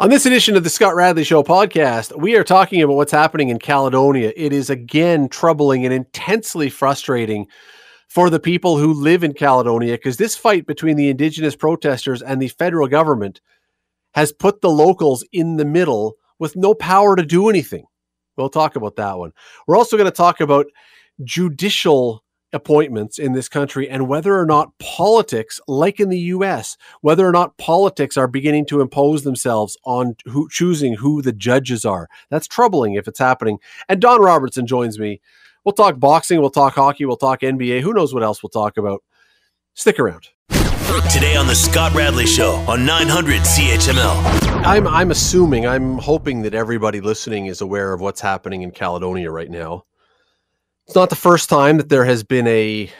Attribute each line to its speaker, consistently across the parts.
Speaker 1: On this edition of the Scott Radley Show podcast, we are talking about what's happening in Caledonia. It is again troubling and intensely frustrating for the people who live in Caledonia because this fight between the Indigenous protesters and the federal government has put the locals in the middle with no power to do anything. We'll talk about that one. We're also going to talk about judicial appointments in this country and whether or not politics, like in the US, whether or not politics are beginning to impose themselves on who choosing who the judges are. That's troubling if it's happening. And Don Robertson joins me. We'll talk boxing, we'll talk hockey, we'll talk NBA. Who knows what else we'll talk about? Stick around.
Speaker 2: Today on the Scott Radley Show on 900 CHML.
Speaker 1: I'm I'm assuming, I'm hoping that everybody listening is aware of what's happening in Caledonia right now. It's not the first time that there has been a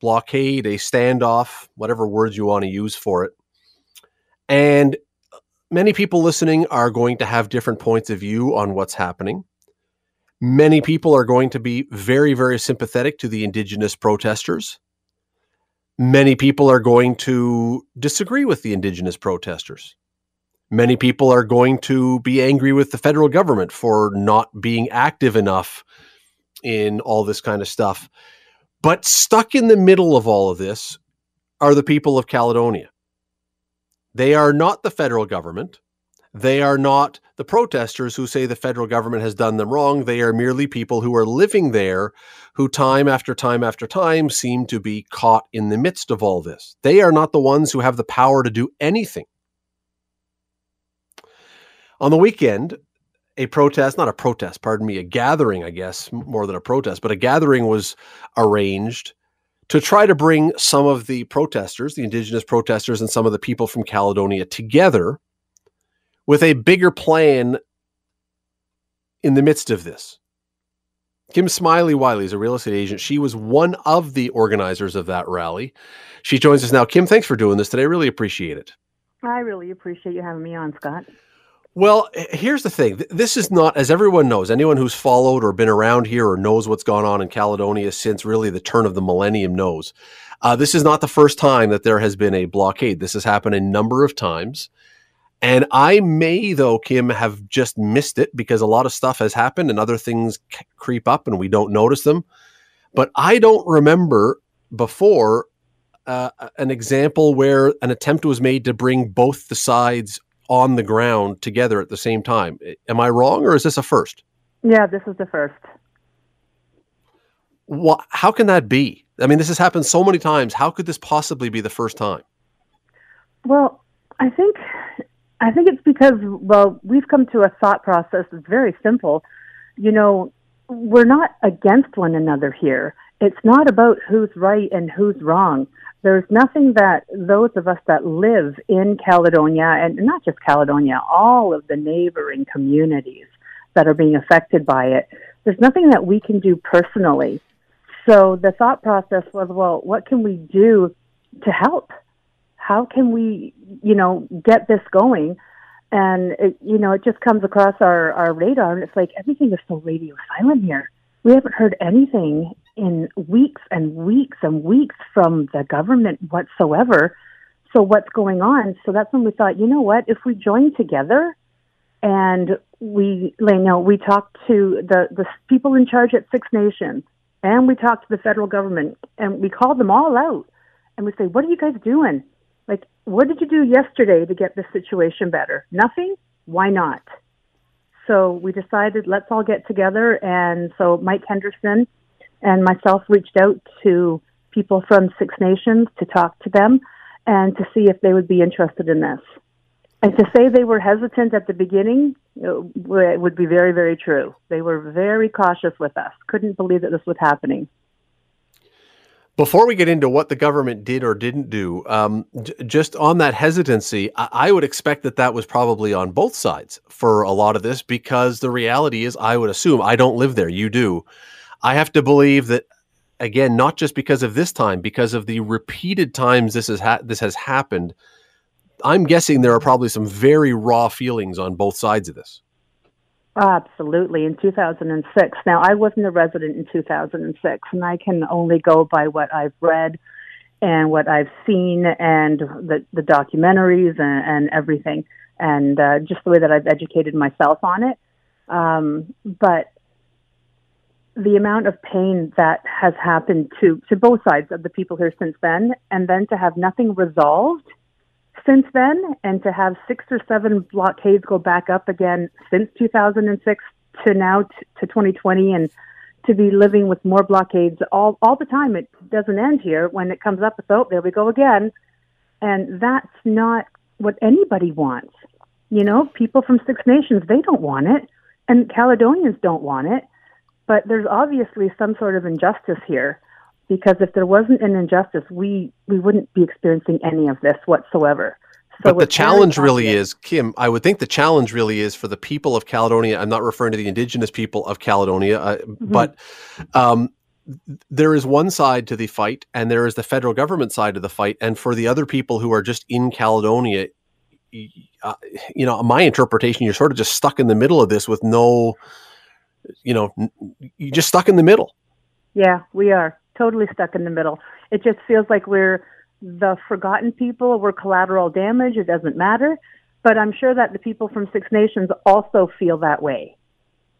Speaker 1: blockade, a standoff, whatever words you want to use for it. And uh, many people listening are going to have different points of view on what's happening. Many people are going to be very, very sympathetic to the Indigenous protesters. Many people are going to disagree with the Indigenous protesters. Many people are going to be angry with the federal government for not being active enough in all this kind of stuff. But stuck in the middle of all of this are the people of Caledonia. They are not the federal government. They are not the protesters who say the federal government has done them wrong. They are merely people who are living there who, time after time after time, seem to be caught in the midst of all this. They are not the ones who have the power to do anything. On the weekend, a protest, not a protest, pardon me, a gathering, I guess, more than a protest, but a gathering was arranged to try to bring some of the protesters, the indigenous protesters, and some of the people from Caledonia together with a bigger plan in the midst of this. Kim Smiley Wiley is a real estate agent. She was one of the organizers of that rally. She joins us now. Kim, thanks for doing this today. I really appreciate it.
Speaker 3: I really appreciate you having me on, Scott.
Speaker 1: Well, here's the thing. This is not, as everyone knows, anyone who's followed or been around here or knows what's gone on in Caledonia since really the turn of the millennium knows. Uh, this is not the first time that there has been a blockade. This has happened a number of times. And I may, though, Kim, have just missed it because a lot of stuff has happened and other things c- creep up and we don't notice them. But I don't remember before uh, an example where an attempt was made to bring both the sides on the ground together at the same time. Am I wrong, or is this a first?
Speaker 3: Yeah, this is the first.
Speaker 1: What, how can that be? I mean, this has happened so many times. How could this possibly be the first time?
Speaker 3: Well, I think I think it's because well, we've come to a thought process that's very simple. You know, we're not against one another here. It's not about who's right and who's wrong there's nothing that those of us that live in Caledonia, and not just Caledonia, all of the neighboring communities that are being affected by it, there's nothing that we can do personally. So the thought process was, well, what can we do to help? How can we, you know, get this going? And it, you know, it just comes across our our radar, and it's like everything is so radio silent here. We haven't heard anything in weeks and weeks and weeks from the government whatsoever. So what's going on? So that's when we thought, you know what? If we join together and we, you know, we talk to the the people in charge at Six Nations, and we talk to the federal government, and we call them all out, and we say, what are you guys doing? Like, what did you do yesterday to get the situation better? Nothing. Why not? So we decided let's all get together, and so Mike Henderson and myself reached out to people from Six Nations to talk to them and to see if they would be interested in this. And to say they were hesitant at the beginning it would be very, very true. They were very cautious with us, couldn't believe that this was happening.
Speaker 1: Before we get into what the government did or didn't do, um, j- just on that hesitancy, I-, I would expect that that was probably on both sides for a lot of this because the reality is, I would assume, I don't live there, you do. I have to believe that again, not just because of this time, because of the repeated times this has ha- this has happened. I'm guessing there are probably some very raw feelings on both sides of this.
Speaker 3: Absolutely. In 2006. Now, I wasn't a resident in 2006, and I can only go by what I've read and what I've seen and the, the documentaries and, and everything. and uh, just the way that I've educated myself on it. Um, but the amount of pain that has happened to, to both sides of the people here since then, and then to have nothing resolved since then, and to have six or seven blockades go back up again since 2006 to now t- to 2020, and to be living with more blockades all, all the time. It doesn't end here. When it comes up, it's, oh, there we go again. And that's not what anybody wants. You know, people from Six Nations, they don't want it, and Caledonians don't want it but there's obviously some sort of injustice here because if there wasn't an injustice, we, we wouldn't be experiencing any of this whatsoever.
Speaker 1: So but the challenge really is, Kim, I would think the challenge really is for the people of Caledonia. I'm not referring to the indigenous people of Caledonia, uh, mm-hmm. but um, there is one side to the fight and there is the federal government side of the fight. And for the other people who are just in Caledonia, uh, you know, my interpretation, you're sort of just stuck in the middle of this with no you know, you're just stuck in the middle.
Speaker 3: Yeah, we are totally stuck in the middle. It just feels like we're the forgotten people. We're collateral damage. It doesn't matter. But I'm sure that the people from Six Nations also feel that way.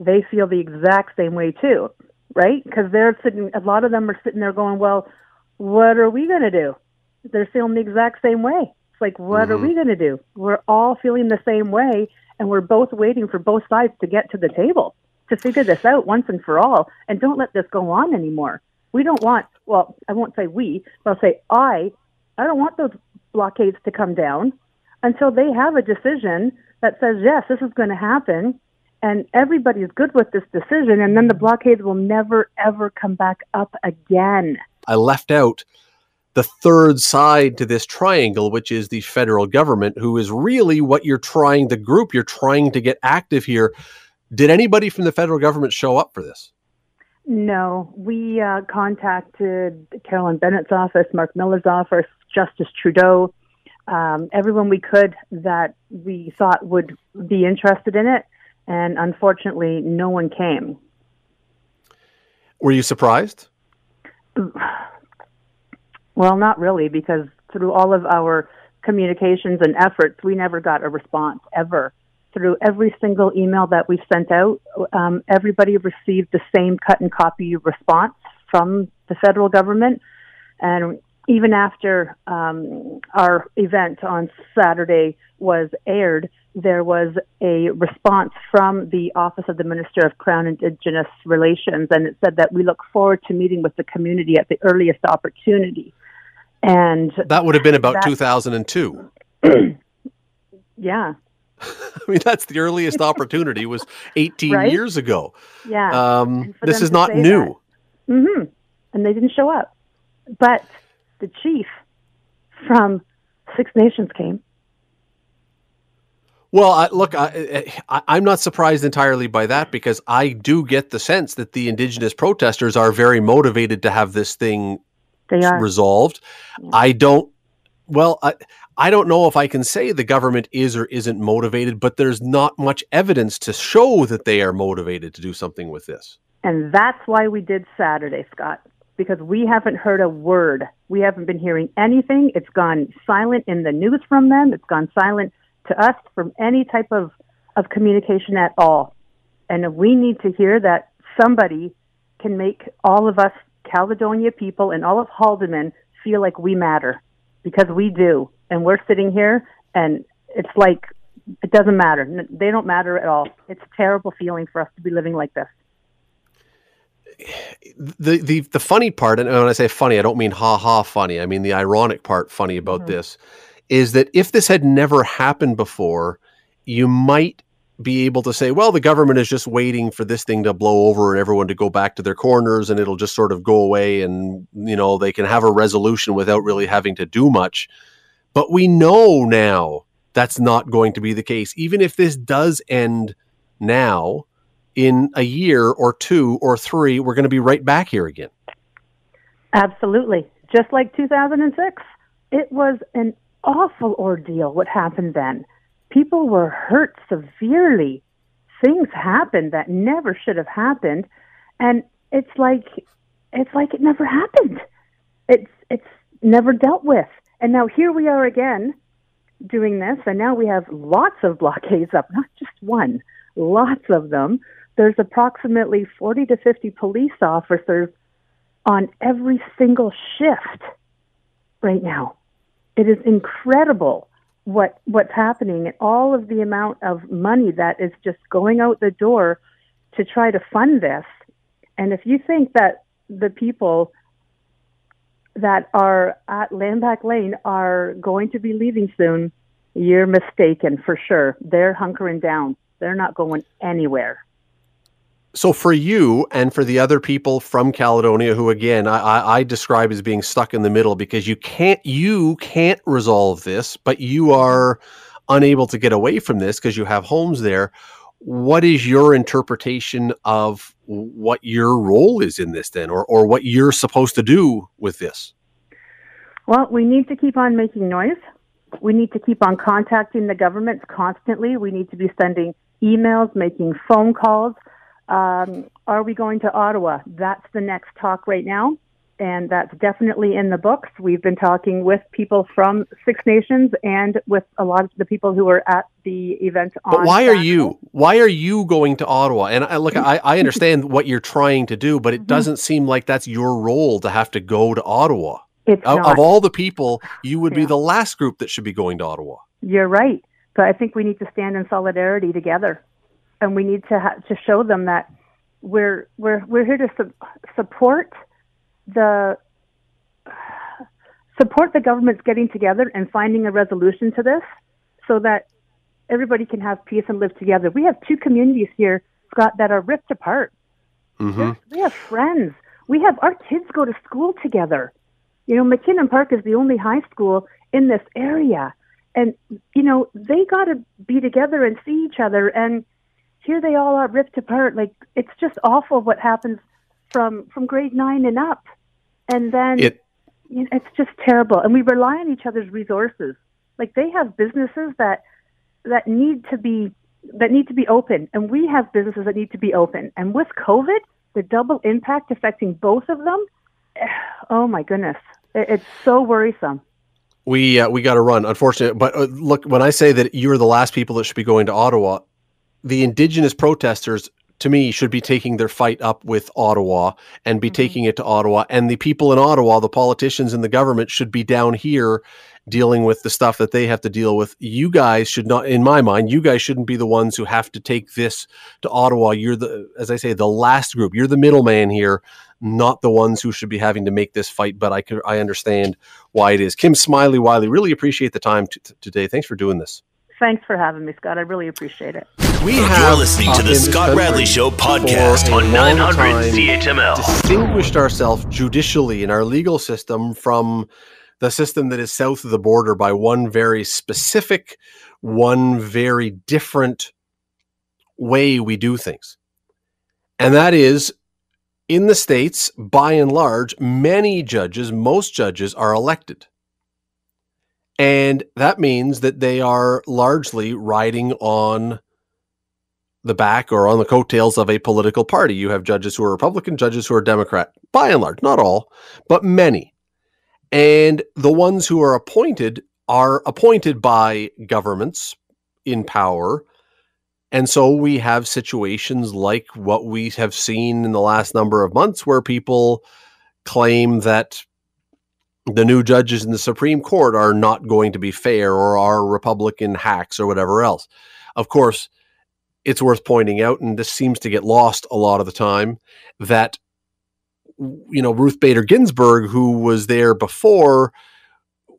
Speaker 3: They feel the exact same way too, right? Because they're sitting, a lot of them are sitting there going, well, what are we going to do? They're feeling the exact same way. It's like, what mm-hmm. are we going to do? We're all feeling the same way, and we're both waiting for both sides to get to the table to figure this out once and for all and don't let this go on anymore. We don't want, well, I won't say we, but I'll say I, I don't want those blockades to come down until they have a decision that says, yes, this is going to happen. And everybody is good with this decision. And then the blockades will never, ever come back up again.
Speaker 1: I left out the third side to this triangle, which is the federal government, who is really what you're trying, the group you're trying to get active here did anybody from the federal government show up for this?
Speaker 3: No, we uh, contacted Carolyn Bennett's office, Marc Miller's office, Justin Trudeau, um, everyone we could that we thought would be interested in it, and unfortunately, no one came.
Speaker 1: Were you surprised?
Speaker 3: Well, not really, because through all of our communications and efforts, we never got a response ever through every single email that we sent out, um, everybody received the same cut and copy response from the federal government. And even after um, our event on Saturday was aired, there was a response from the Office of the Minister of Crown Indigenous Relations, and it said that we look forward to meeting with the community at the earliest opportunity. And
Speaker 1: that would have been about that, 2002.
Speaker 3: yeah,
Speaker 1: I mean, that's the earliest opportunity was 18 right? years ago.
Speaker 3: Yeah.
Speaker 1: Um, this is not new.
Speaker 3: Mm-hmm. And they didn't show up. But the chief from Six Nations came.
Speaker 1: Well, I, look, I, am not surprised entirely by that because I do get the sense that the indigenous protesters are very motivated to have this thing resolved. Yeah. I don't. Well, I, I don't know if I can say the government is or isn't motivated, but there's not much evidence to show that they are motivated to do something with this.
Speaker 3: And that's why we did Saturday, Scott, because we haven't heard a word. We haven't been hearing anything. It's gone silent in the news from them, it's gone silent to us from any type of, of communication at all. And we need to hear that somebody can make all of us Caledonia people and all of Haldimand feel like we matter because we do and we're sitting here and it's like it doesn't matter. They don't matter at all. It's a terrible feeling for us to be living like this.
Speaker 1: The the the funny part, and when I say funny, I don't mean ha ha funny. I mean the ironic part funny about mm-hmm. this is that if this had never happened before, you might be able to say, well, the government is just waiting for this thing to blow over and everyone to go back to their corners and it'll just sort of go away and you know they can have a resolution without really having to do much. But we know now that's not going to be the case. Even if this does end now, in a year or two or three, we're going to be right back here again.
Speaker 3: Absolutely. Just like 2006. It was an awful ordeal what happened then. People were hurt severely. Things happened that never should have happened. And it's like it's like it never happened. It's it's never dealt with. And now here we are again, doing this, and now we have lots of blockades up, not just one, lots of them. There's approximately 40 to 50 police officers on every single shift right now. It is incredible what what's happening and all of the amount of money that is just going out the door to try to fund this. And if you think that the people that are at Landback Lane are going to be leaving soon, you're mistaken for sure. They're hunkering down. They're not going anywhere.
Speaker 1: So for you and for the other people from Caledonia, who again I, I, describe as being stuck in the middle because you can't you can't resolve this, but you are unable to get away from this because you have homes there. What is your interpretation of what your role is in this then, or or what you're supposed to do with this?
Speaker 3: Well, we need to keep on making noise. We need to keep on contacting the governments constantly. We need to be sending emails, making phone calls um, are we going to Ottawa? That's the next talk right now, and that's definitely in the books. We've been talking with people from Six Nations and with a lot of the people who are at the event.
Speaker 1: But why Saturday. are you? Why are you going to Ottawa? And I look, I, I understand what you're trying to do, but it mm-hmm. doesn't seem like that's your role to have to go to Ottawa.
Speaker 3: It's
Speaker 1: of,
Speaker 3: of
Speaker 1: all the people, you would yeah. be the last group that should be going to Ottawa.
Speaker 3: You're right. But I think we need to stand in solidarity together and we need to ha- to show them that we're we're we're here to su- support the support the governments getting together and finding a resolution to this, so that everybody can have peace and live together. We have two communities here, Scott, that are ripped apart.
Speaker 1: Mm-hmm.
Speaker 3: We have friends. We have our kids go to school together. You know, McKinnon Park is the only high school in this area. And, you know, they got to be together and see each other. And here they all are ripped apart. Like it's just awful what happens from from grade nine and up, and then it, you know, it's just terrible. And we rely on each other's resources. Like they have businesses that that need to be that need to be open, and we have businesses that need to be open. And with COVID, the double impact affecting both of them. Oh my goodness, it's so worrisome
Speaker 1: we uh, we got to run unfortunately but uh, look when i say that you're the last people that should be going to ottawa the indigenous protesters to me should be taking their fight up with Ottawa and be mm-hmm. taking it to Ottawa. And the people in Ottawa the politicians and the government should be down here dealing with the stuff that they have to deal with. You guys should not in my mind you guys shouldn't be the ones who have to take this to Ottawa. You're the as I say the last group. You're the middleman here not the ones who should be having to make this fight. But I can I understand why it is. Kim Smiley Wiley really appreciate the time t- today. Thanks for doing this
Speaker 3: Thanks for having me, Scott. I really appreciate it.
Speaker 2: We have, You're listening to the Scott Radley Show podcast on 900 CHML.
Speaker 1: Distinguished ourselves judicially in our legal system from the system that is south of the border by one very specific, one very different way we do things. And that is in the States, by and large, many judges, most judges are elected. And that means that they are largely riding on the back or on the coattails of a political party. You have judges who are Republican, judges who are Democrat, by and large, not all, but many. And the ones who are appointed are appointed by governments in power. And so we have situations like what we have seen in the last number of months where people claim that the new judges in the Supreme Court are not going to be fair or are Republican hacks or whatever else. Of course, it's worth pointing out, and this seems to get lost a lot of the time, that you know Ruth Bader Ginsburg, who was there before,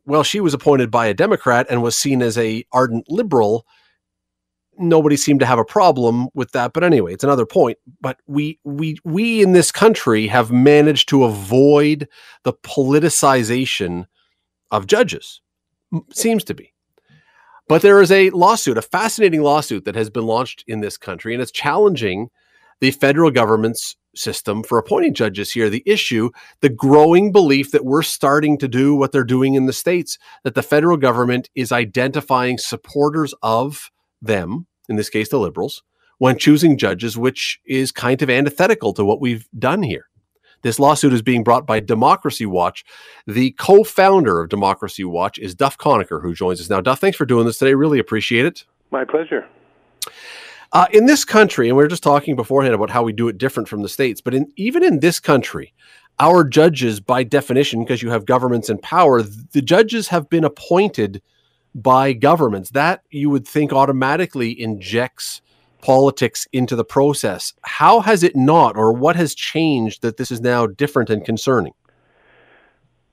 Speaker 1: well, she was appointed by a Democrat and was seen as a ardent liberal nobody seemed to have a problem with that but anyway it's another point. But we we we in this country have managed to avoid the politicization of judges seems to be. But there is a lawsuit a fascinating lawsuit that has been launched in this country and it's challenging the federal government's system for appointing judges here. The issue the growing belief that we're starting to do what they're doing in the states that the federal government is identifying supporters of them in this case the liberals, when choosing judges, which is kind of antithetical to what we've done here. This lawsuit is being brought by Democracy Watch. The co founder of Democracy Watch is Duff Conacher, who joins us now. Duff, thanks for doing this today. Really appreciate it.
Speaker 4: My pleasure.
Speaker 1: Uh, in this country, and we were just talking beforehand about how we do it different from the states, but in, even in this country, our judges, by definition, because you have governments in power, the judges have been appointed by governments. That you would think automatically injects politics into the process. How has it not, or what has changed that this is now different and concerning?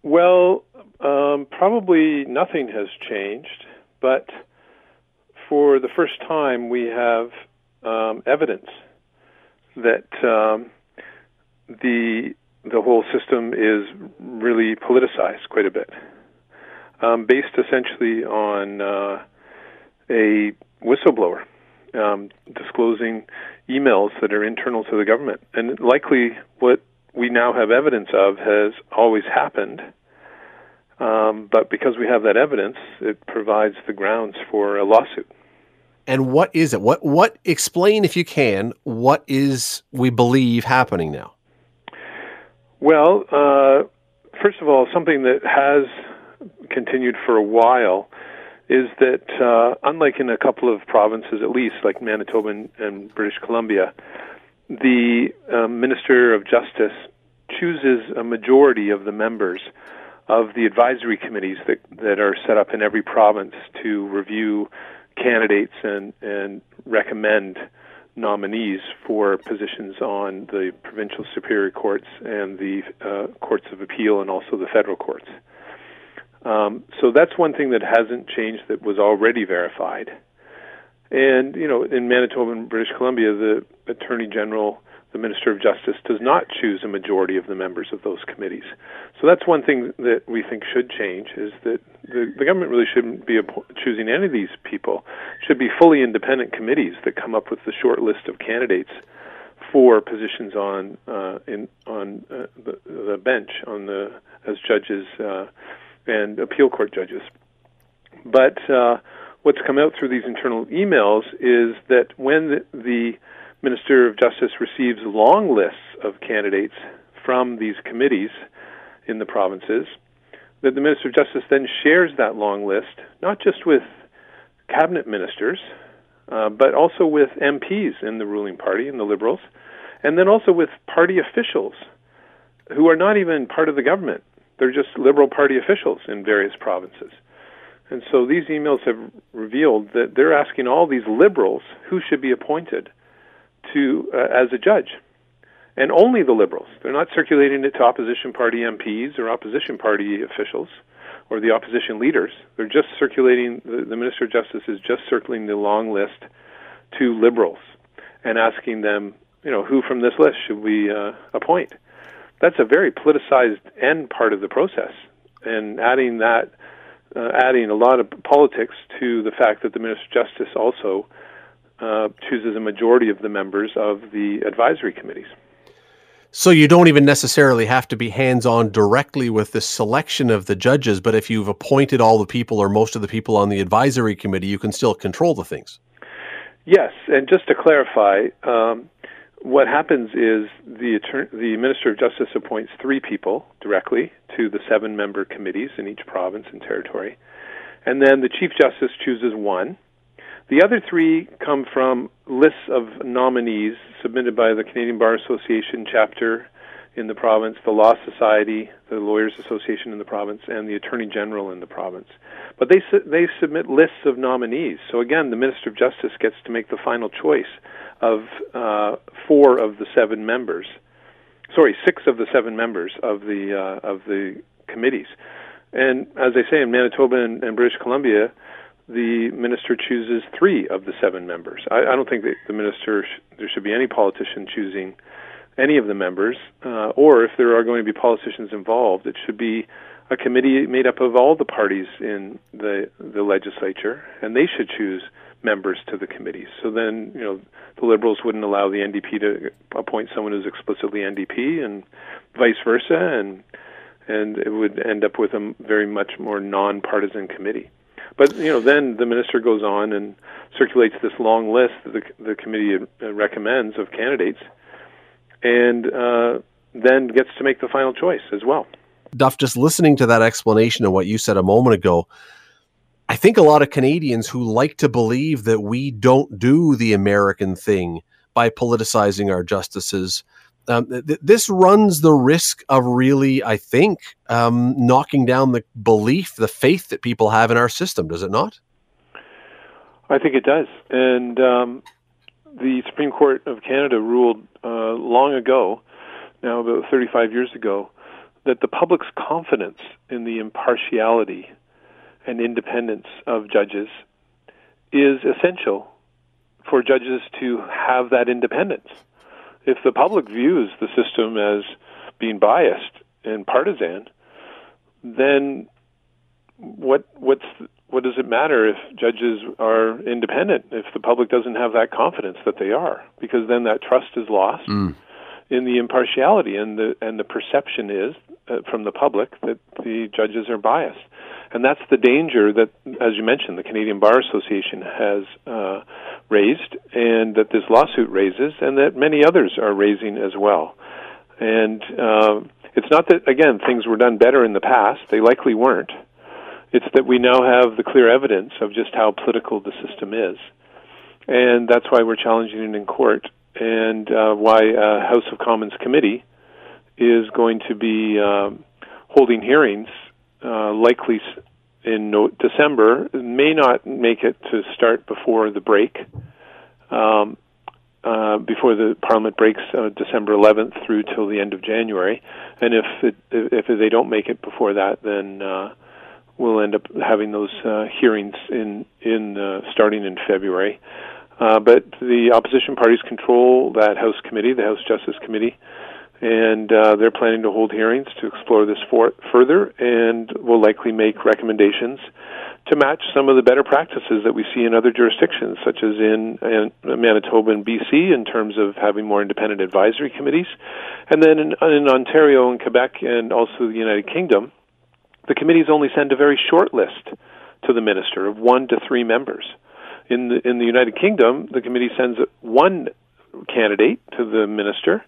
Speaker 4: Well, um, probably nothing has changed, but for the first time, we have um, evidence that um, the the whole system is really politicized quite a bit, um, based essentially on uh, a whistleblower um, disclosing emails that are internal to the government. And likely what we now have evidence of has always happened. Um, but because we have that evidence, it provides the grounds for a lawsuit.
Speaker 1: And what is it? What what explain if you can what is we believe happening now?
Speaker 4: Well, uh, first of all, something that has continued for a while is that, uh, unlike in a couple of provinces, at least like Manitoba and, and British Columbia, the uh, Minister of Justice chooses a majority of the members of the advisory committees that, that are set up in every province to review candidates and, and recommend nominees for positions on the provincial superior courts and the uh, courts of appeal and also the federal courts. Um, so that's one thing that hasn't changed that was already verified. And, you know, in Manitoba and British Columbia, the Attorney General the Minister of Justice does not choose a majority of the members of those committees. So that's one thing that we think should change is that the, the government really shouldn't be choosing any of these people. It should be fully independent committees that come up with the short list of candidates for positions on uh, in on uh, the, the bench on the as judges uh, and appeal court judges. But uh, what's come out through these internal emails is that when the, the Minister of Justice receives long lists of candidates from these committees in the provinces, that the Minister of Justice then shares that long list, not just with cabinet ministers, uh, but also with MPs in the ruling party and the Liberals, and then also with party officials who are not even part of the government. They're just Liberal Party officials in various provinces. And so these emails have revealed that they're asking all these liberals who should be appointed to uh, as a judge, and only the liberals. They're not circulating it to opposition party MPs or opposition party officials or the opposition leaders. They're just circulating. The, the Minister of Justice is just circling the long list to liberals and asking them, you know, who from this list should we uh, appoint? That's a very politicized end part of the process, and adding that, uh, adding a lot of politics to the fact that the Minister of Justice also uh, chooses a majority of the members of the advisory committees.
Speaker 1: So you don't even necessarily have to be hands-on directly with the selection of the judges, but if you've appointed all the people or most of the people on the advisory committee, you can still control the things.
Speaker 4: Yes, and just to clarify, um, what happens is the attorney, the Minister of Justice appoints three people directly to the seven-member committees in each province and territory, and then the Chief Justice chooses one the other three come from lists of nominees submitted by the Canadian Bar Association chapter in the province, the Law Society, the Lawyers Association in the province, and the Attorney General in the province. But they su- they submit lists of nominees. So again, the Minister of Justice gets to make the final choice of uh, four of the seven members. Sorry, six of the seven members of the uh, of the committees. And as I say, in Manitoba and, and British Columbia, the minister chooses three of the seven members. I, I don't think that the minister sh- there should be any politician choosing any of the members, uh, or if there are going to be politicians involved, it should be a committee made up of all the parties in the the legislature, and they should choose members to the committees. So then, you know, the Liberals wouldn't allow the NDP to appoint someone who's explicitly NDP, and vice versa, and and it would end up with a very much more nonpartisan committee. But you know, then the minister goes on and circulates this long list that the, the committee uh, recommends of candidates, and uh, then gets to make the final choice as well.
Speaker 1: Duff, just listening to that explanation of what you said a moment ago, I think a lot of Canadians who like to believe that we don't do the American thing by politicizing our justices. Um, th- this runs the risk of really, I think, um, knocking down the belief, the faith that people have in our system, does it not?
Speaker 4: I think it does. And um, the Supreme Court of Canada ruled uh, long ago, now about 35 years ago, that the public's confidence in the impartiality and independence of judges is essential for judges to have that independence. If the public views the system as being biased and partisan, then what what's what does it matter if judges are independent if the public doesn't have that confidence that they are because then that trust is lost mm. in the impartiality and the and the perception is uh, from the public that the judges are biased and that's the danger that as you mentioned the Canadian Bar Association has uh, raised and that this lawsuit raises and that many others are raising as well. And uh, it's not that again things were done better in the past. They likely weren't. It's that we now have the clear evidence of just how political the system is. And that's why we're challenging it in court, and uh, why a House of Commons committee is going to be um, holding hearings, uh, likely in no- December. May not make it to start before the break, um, uh, before the Parliament breaks uh, December 11th through till the end of January. And if it, if they don't make it before that, then uh, we'll end up having those uh, hearings in in uh, starting in February. Uh, but the opposition parties control that House committee, the House Justice Committee, and uh, they're planning to hold hearings to explore this for- further, and will likely make recommendations to match some of the better practices that we see in other jurisdictions, such as in, in Manitoba and BC, in terms of having more independent advisory committees, and then in, in Ontario and Quebec, and also the United Kingdom the committees only send a very short list to the minister of one to three members. In the, in the United Kingdom, the committee sends one candidate to the minister,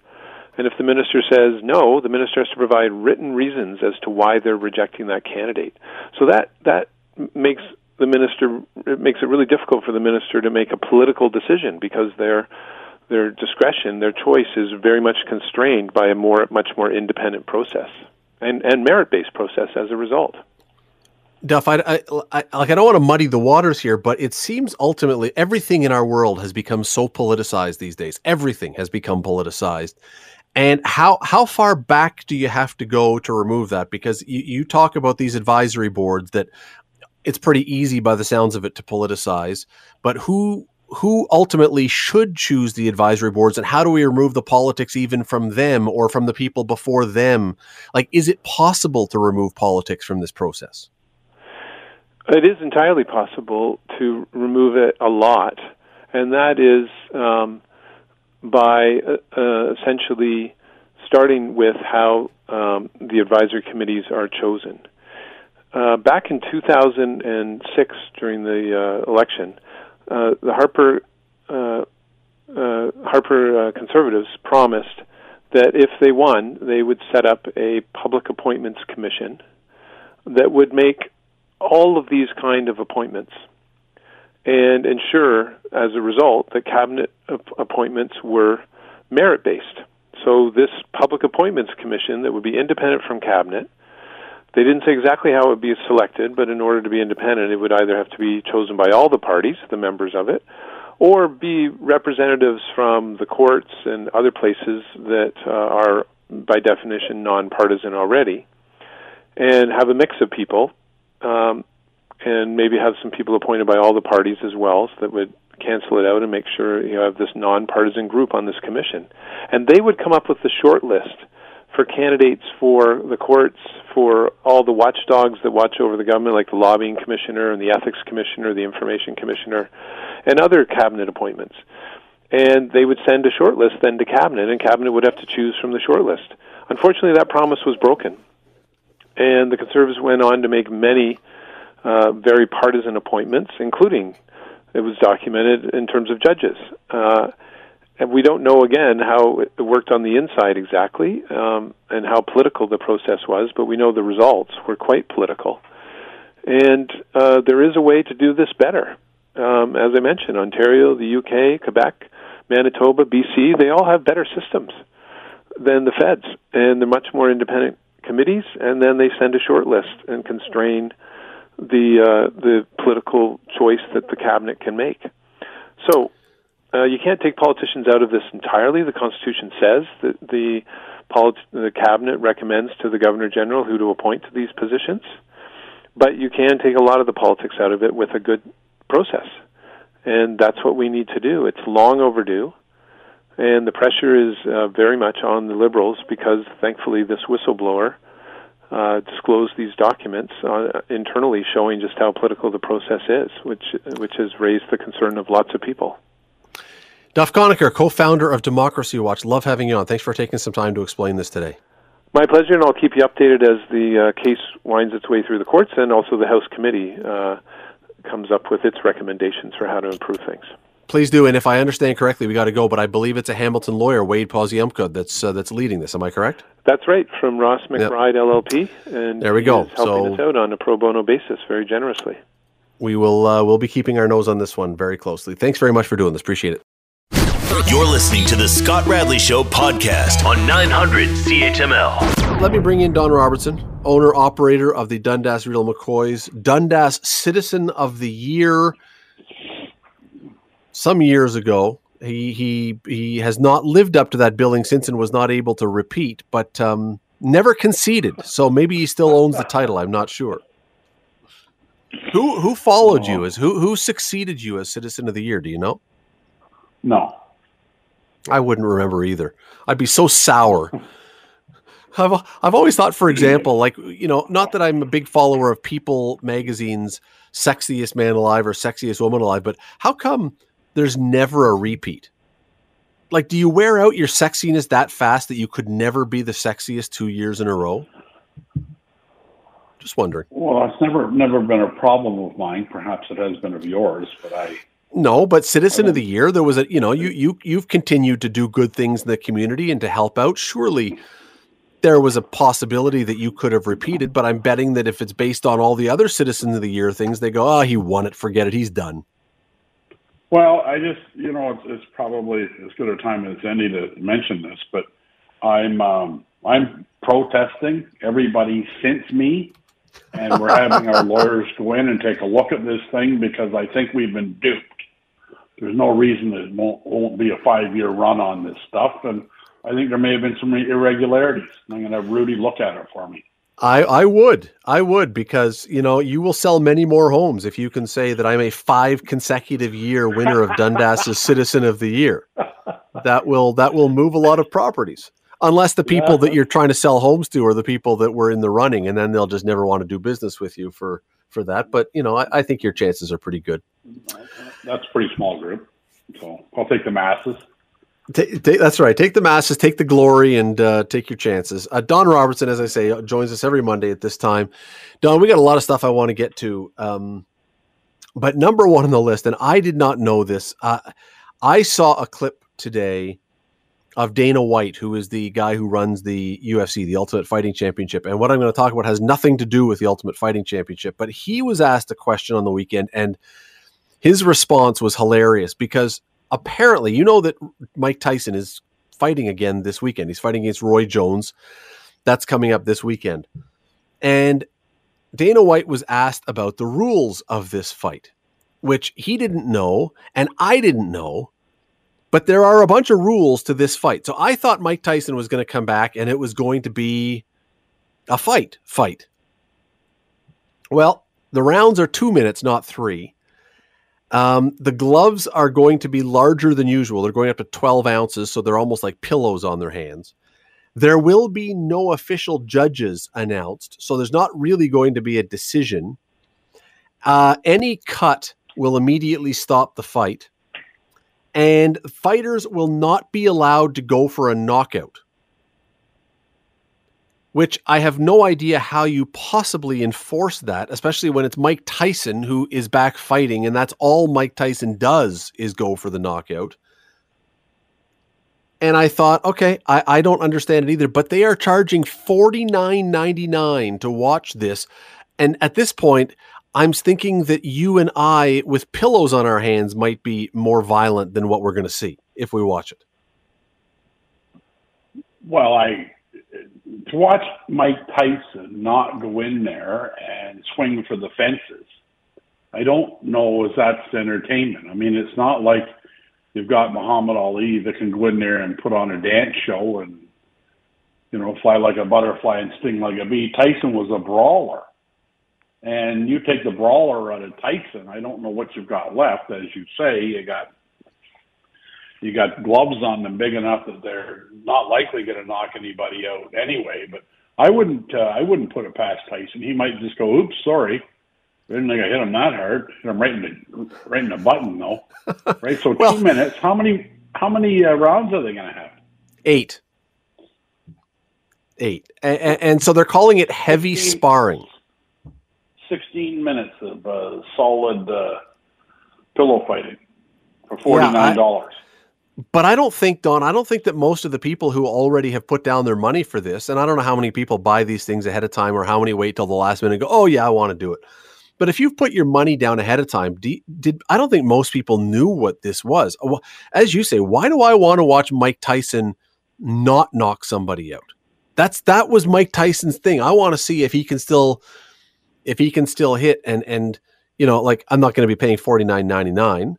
Speaker 4: and if the minister says no, the minister has to provide written reasons as to why they're rejecting that candidate. So that that makes the minister it makes it really difficult for the minister to make a political decision because their their discretion, their choice is very much constrained by a more much more independent process and, and merit based process as a result.
Speaker 1: Duff, I, I, I, like I don't want to muddy the waters here, but it seems ultimately everything in our world has become so politicized these days. Everything has become politicized, and how how far back do you have to go to remove that? Because you, you talk about these advisory boards that it's pretty easy by the sounds of it to politicize, but who who ultimately should choose the advisory boards and how do we remove the politics even from them or from the people before them like is it possible to remove politics from this process
Speaker 4: it is entirely possible to remove it a lot and that is um, by uh, uh, essentially starting with how um, the advisory committees are chosen. Uh, back in 2006 during the uh, election uh, the Harper uh, Harper conservatives promised that if they won, they would set up a public appointments commission that would make all of these kind of appointments and ensure, as a result, that cabinet appointments were merit based. So this public appointments commission that would be independent from cabinet they didn't say exactly how it would be selected, but in order to be independent, it would either have to be chosen by all the parties, the members of it, or be representatives from the courts and other places that uh, are, by definition, nonpartisan already, and have a mix of people, um, and maybe have some people appointed by all the parties as well, so that would cancel it out and make sure you have this nonpartisan group on this commission. And they would come up with the short list for candidates for the courts, for all the watchdogs that watch over the government, like the lobbying commissioner and the ethics commissioner, the information commissioner, and other cabinet appointments. And they would send a short list then to cabinet, and cabinet would have to choose from the short list. Unfortunately, that promise was broken, and the conservatives went on to make many uh, very partisan appointments, including it was documented in terms of judges. Uh, and we don't know again how it worked on the inside exactly um, and how political the process was, but we know the results were quite political. And uh, there is a way to do this better. Um, as I mentioned, Ontario, the UK, Quebec, Manitoba, BC, they all have better systems than the feds, and they're much more independent committees, and then they send a short list and constrain the uh, the political choice that the cabinet can make. So uh, you can't take politicians out of this entirely. The Constitution says that the polit- the cabinet recommends to the governor general who to appoint to these positions, but you can take a lot of the politics out of it with a good process, and that's what we need to do. It's long overdue, and the pressure is uh, very much on the liberals because thankfully this whistleblower. Uh, disclosed these documents uh, internally, showing just how political the process is, which which has raised the concern of lots of people.
Speaker 1: Duff Conacher, co-founder of Democracy Watch. Love having you on. Thanks for taking some time to explain this today.
Speaker 4: My pleasure, and I'll keep you updated as the uh, case winds its way through the courts, and also the House committee uh, comes up with its recommendations for how to improve things.
Speaker 1: Please do, and if I understand correctly, we got to go. But I believe it's a Hamilton lawyer, Wade Poziomka, that's uh, that's leading this. Am I correct?
Speaker 4: That's right, from Ross McBride yep. LLP, and
Speaker 1: there we go.
Speaker 4: helping so, us out on a pro bono basis very generously.
Speaker 1: We will uh, we'll be keeping our nose on this one very closely. Thanks very much for doing this. Appreciate it.
Speaker 2: You're listening to the Scott Radley Show podcast on 900 CHML.
Speaker 1: Let me bring in Don Robertson, owner operator of the Dundas Real McCoys, Dundas Citizen of the Year. Some years ago, he he he has not lived up to that billing since and was not able to repeat, but um, never conceded. So maybe he still owns the title. I'm not sure. Who who followed you as who who succeeded you as Citizen of the Year? Do you know?
Speaker 5: No.
Speaker 1: I wouldn't remember either. I'd be so sour. I've I've always thought, for example, like you know, not that I'm a big follower of People magazine's "Sexiest Man Alive" or "Sexiest Woman Alive," but how come there's never a repeat? Like, do you wear out your sexiness that fast that you could never be the sexiest two years in a row? Just wondering.
Speaker 5: Well, it's never never been a problem of mine. Perhaps it has been of yours, but I
Speaker 1: no, but Citizen of the Year, there was a you know you you you've continued to do good things in the community and to help out. Surely there was a possibility that you could have repeated, but I'm betting that if it's based on all the other Citizen of the Year things, they go, oh, he won it, forget it, he's done.
Speaker 5: Well, I just you know it's, it's probably as good a time as any to mention this, but I'm um, I'm protesting. Everybody since me and we're having our lawyers go in and take a look at this thing because I think we've been duped there's no reason that it won't, won't be a five year run on this stuff. And I think there may have been some irregularities. I'm going to have Rudy look at it for me.
Speaker 1: I, I would. I would because, you know, you will sell many more homes if you can say that I'm a five consecutive year winner of Dundas's Citizen of the Year. That will that will move a lot of properties. Unless the people yeah. that you're trying to sell homes to are the people that were in the running and then they'll just never want to do business with you for for that. But you know, I, I think your chances are pretty good.
Speaker 5: That's a pretty small group, so I'll take the masses.
Speaker 1: Take, take, that's right. Take the masses, take the glory, and uh, take your chances. Uh, Don Robertson, as I say, joins us every Monday at this time. Don, we got a lot of stuff I want to get to, um, but number one on the list, and I did not know this. Uh, I saw a clip today of Dana White, who is the guy who runs the UFC, the Ultimate Fighting Championship. And what I'm going to talk about has nothing to do with the Ultimate Fighting Championship, but he was asked a question on the weekend, and his response was hilarious because apparently, you know that Mike Tyson is fighting again this weekend. He's fighting against Roy Jones. That's coming up this weekend. And Dana White was asked about the rules of this fight, which he didn't know, and I didn't know but there are a bunch of rules to this fight. So I thought Mike Tyson was going to come back and it was going to be a fight, fight. Well, the rounds are two minutes, not three. Um, the gloves are going to be larger than usual. They're going up to 12 ounces, so they're almost like pillows on their hands. There will be no official judges announced, so there's not really going to be a decision. Uh, any cut will immediately stop the fight and fighters will not be allowed to go for a knockout. Which I have no idea how you possibly enforce that, especially when it's Mike Tyson who is back fighting, and that's all Mike Tyson does is go for the knockout. and I thought, okay, I, I don't understand it either, but they are charging forty nine ninety nine to watch this. And at this point, I'm thinking that you and I, with pillows on our hands, might be more violent than what we're going to see if we watch it.
Speaker 5: Well, I to watch Mike Tyson not go in there and swing for the fences. I don't know if that's entertainment. I mean, it's not like you've got Muhammad Ali that can go in there and put on a dance show and you know fly like a butterfly and sting like a bee. Tyson was a brawler, and you take the brawler out of Tyson. I don't know what you've got left. As you say, you got you got gloves on them big enough that they're not likely going to knock anybody out anyway. But I wouldn't uh, I wouldn't put it past Tyson. He might just go, "Oops, sorry." I didn't think I hit him that hard. Hit him right in the right in the button though. right. So
Speaker 1: Well-
Speaker 5: two minutes. How many how many uh, rounds are they going to have?
Speaker 1: Eight. Eight. And, and so they're calling it heavy
Speaker 5: Fifteen.
Speaker 1: sparring.
Speaker 5: Sixteen minutes of uh, solid uh, pillow fighting for forty nine dollars.
Speaker 1: But I don't think, Don, I don't think that most of the people who already have put down their money for this, and I don't know how many people buy these things ahead of time or how many wait till the last minute and go, oh, yeah, I want to do it. But if you've put your money down ahead of time, did I don't think most people knew what this was. As you say, why do I want to watch Mike Tyson not knock somebody out? That's that was Mike Tyson's thing. I want to see if he can still if he can still hit and and you know, like I'm not going to be paying forty nine ninety nine.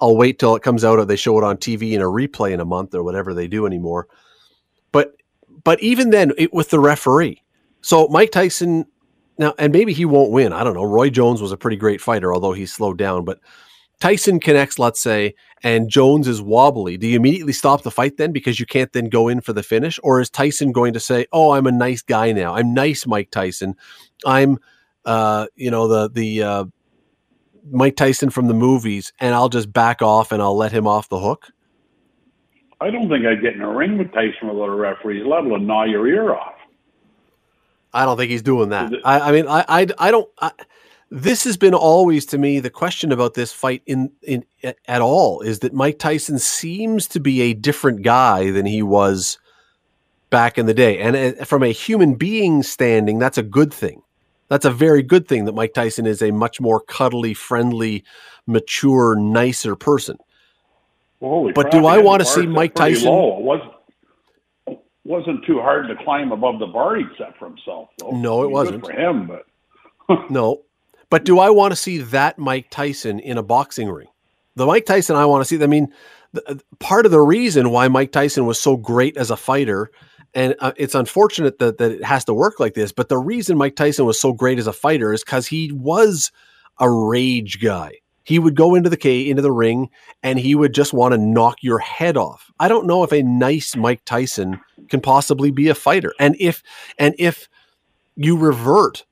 Speaker 1: I'll wait till it comes out or they show it on TV in a replay in a month or whatever they do anymore. But but even then, it, with the referee, so Mike Tyson now, and maybe he won't win. I don't know. Roy Jones was a pretty great fighter, although he slowed down. But Tyson connects, let's say, and Jones is wobbly. Do you immediately stop the fight then because you can't then go in for the finish, or is Tyson going to say, "Oh, I'm a nice guy now. I'm nice, Mike Tyson. I'm, uh, you know, the the uh, Mike Tyson from the movies, and I'll just back off and I'll let him off the hook."
Speaker 5: I don't think I'd get in a ring with Tyson without a referee. He's liable to gnaw your ear off.
Speaker 1: I don't think he's doing that.
Speaker 5: it-
Speaker 1: I, I mean, I, I, I don't. I, this has been always to me the question about this fight in in at, at all is that Mike Tyson seems to be a different guy than he was back in the day, and uh, from a human being standing, that's a good thing. That's a very good thing that Mike Tyson is a much more cuddly, friendly, mature, nicer person.
Speaker 5: Well, holy
Speaker 1: But
Speaker 5: crap,
Speaker 1: do I wanna see Mike Tyson-
Speaker 5: Low. It wasn't wasn't too hard to climb above the bar set for himself. Though.
Speaker 1: No, it wasn't.
Speaker 5: for him, but
Speaker 1: No. But do I want to see that Mike Tyson in a boxing ring? The Mike Tyson I want to see, I mean, the, part of the reason why Mike Tyson was so great as a fighter, and uh, it's unfortunate that, that it has to work like this, but the reason Mike Tyson was so great as a fighter is because he was a rage guy. He would go into the K into the ring and he would just want to knock your head off. I don't know if a nice Mike Tyson can possibly be a fighter. And if and if you revert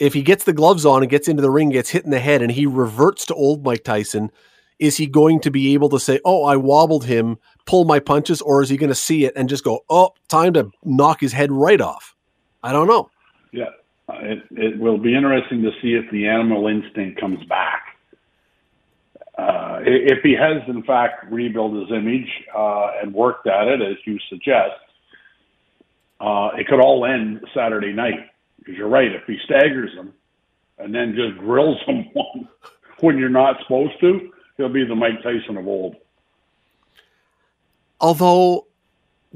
Speaker 1: if he gets the gloves on and gets into the ring, gets hit in the head, and he reverts to old Mike Tyson, is he going to be able to say, "Oh, I wobbled him, pull my punches," or is he going to see it and just go, "Oh, time to knock his head right off"? I don't know.
Speaker 5: yeah, it it will be interesting to see if the animal instinct comes back. Uh, if he has, in fact, rebuilt his image uh, and worked at it, as you suggest, uh, it could all end Saturday night. Because you're right, if he staggers them and then just grills him one when you're not supposed to, he'll be the Mike Tyson of old.
Speaker 1: Although,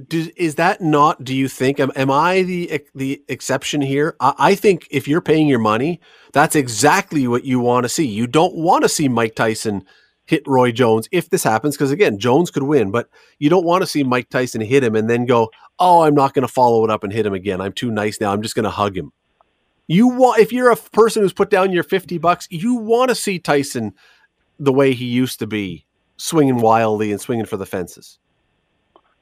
Speaker 1: do, is that not? Do you think? Am, am I the the exception here? I, I think if you're paying your money, that's exactly what you want to see. You don't want to see Mike Tyson hit Roy Jones if this happens, because again, Jones could win, but you don't want to see Mike Tyson hit him and then go, "Oh, I'm not going to follow it up and hit him again. I'm too nice now. I'm just going to hug him." You want if you're a person who's put down your fifty bucks, you want to see Tyson the way he used to be, swinging wildly and swinging for the fences.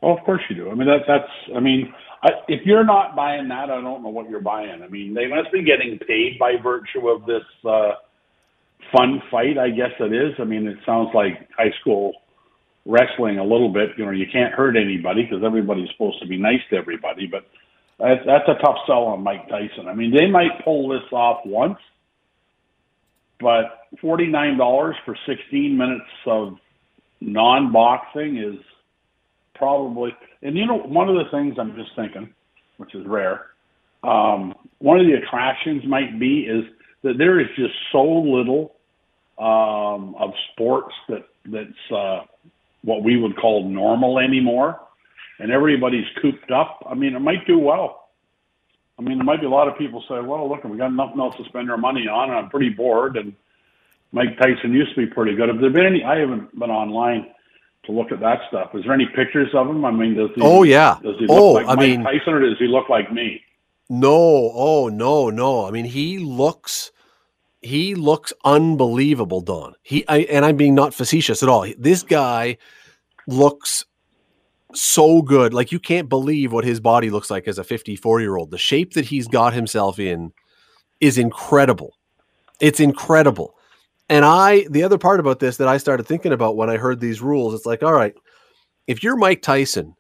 Speaker 5: Oh, of course you do. I mean, that, that's, I mean, I, if you're not buying that, I don't know what you're buying. I mean, they must be getting paid by virtue of this uh, fun fight, I guess it is. I mean, it sounds like high school wrestling a little bit. You know, you can't hurt anybody because everybody's supposed to be nice to everybody, but that's, that's a tough sell on Mike Tyson. I mean, they might pull this off once, but $49 for 16 minutes of non boxing is probably. And you know, one of the things I'm just thinking, which is rare, um, one of the attractions might be is that there is just so little um, of sports that that's uh, what we would call normal anymore, and everybody's cooped up. I mean, it might do well. I mean, there might be a lot of people say, "Well, look, we got nothing else to spend our money on, and I'm pretty bored." And Mike Tyson used to be pretty good. Have there been any? I haven't been online to look at that stuff. Is there any pictures of him? I mean, does he?
Speaker 1: Oh yeah.
Speaker 5: Does he
Speaker 1: oh,
Speaker 5: look like
Speaker 1: I
Speaker 5: Mike
Speaker 1: mean,
Speaker 5: Tyson, or does he look like me?
Speaker 1: No, oh no, no. I mean, he looks he looks unbelievable, Don. He I, and I'm being not facetious at all. This guy looks so good. Like you can't believe what his body looks like as a 54 year old. The shape that he's got himself in is incredible. It's incredible. And I, the other part about this that I started thinking about when I heard these rules, it's like, all right, if you're Mike Tyson,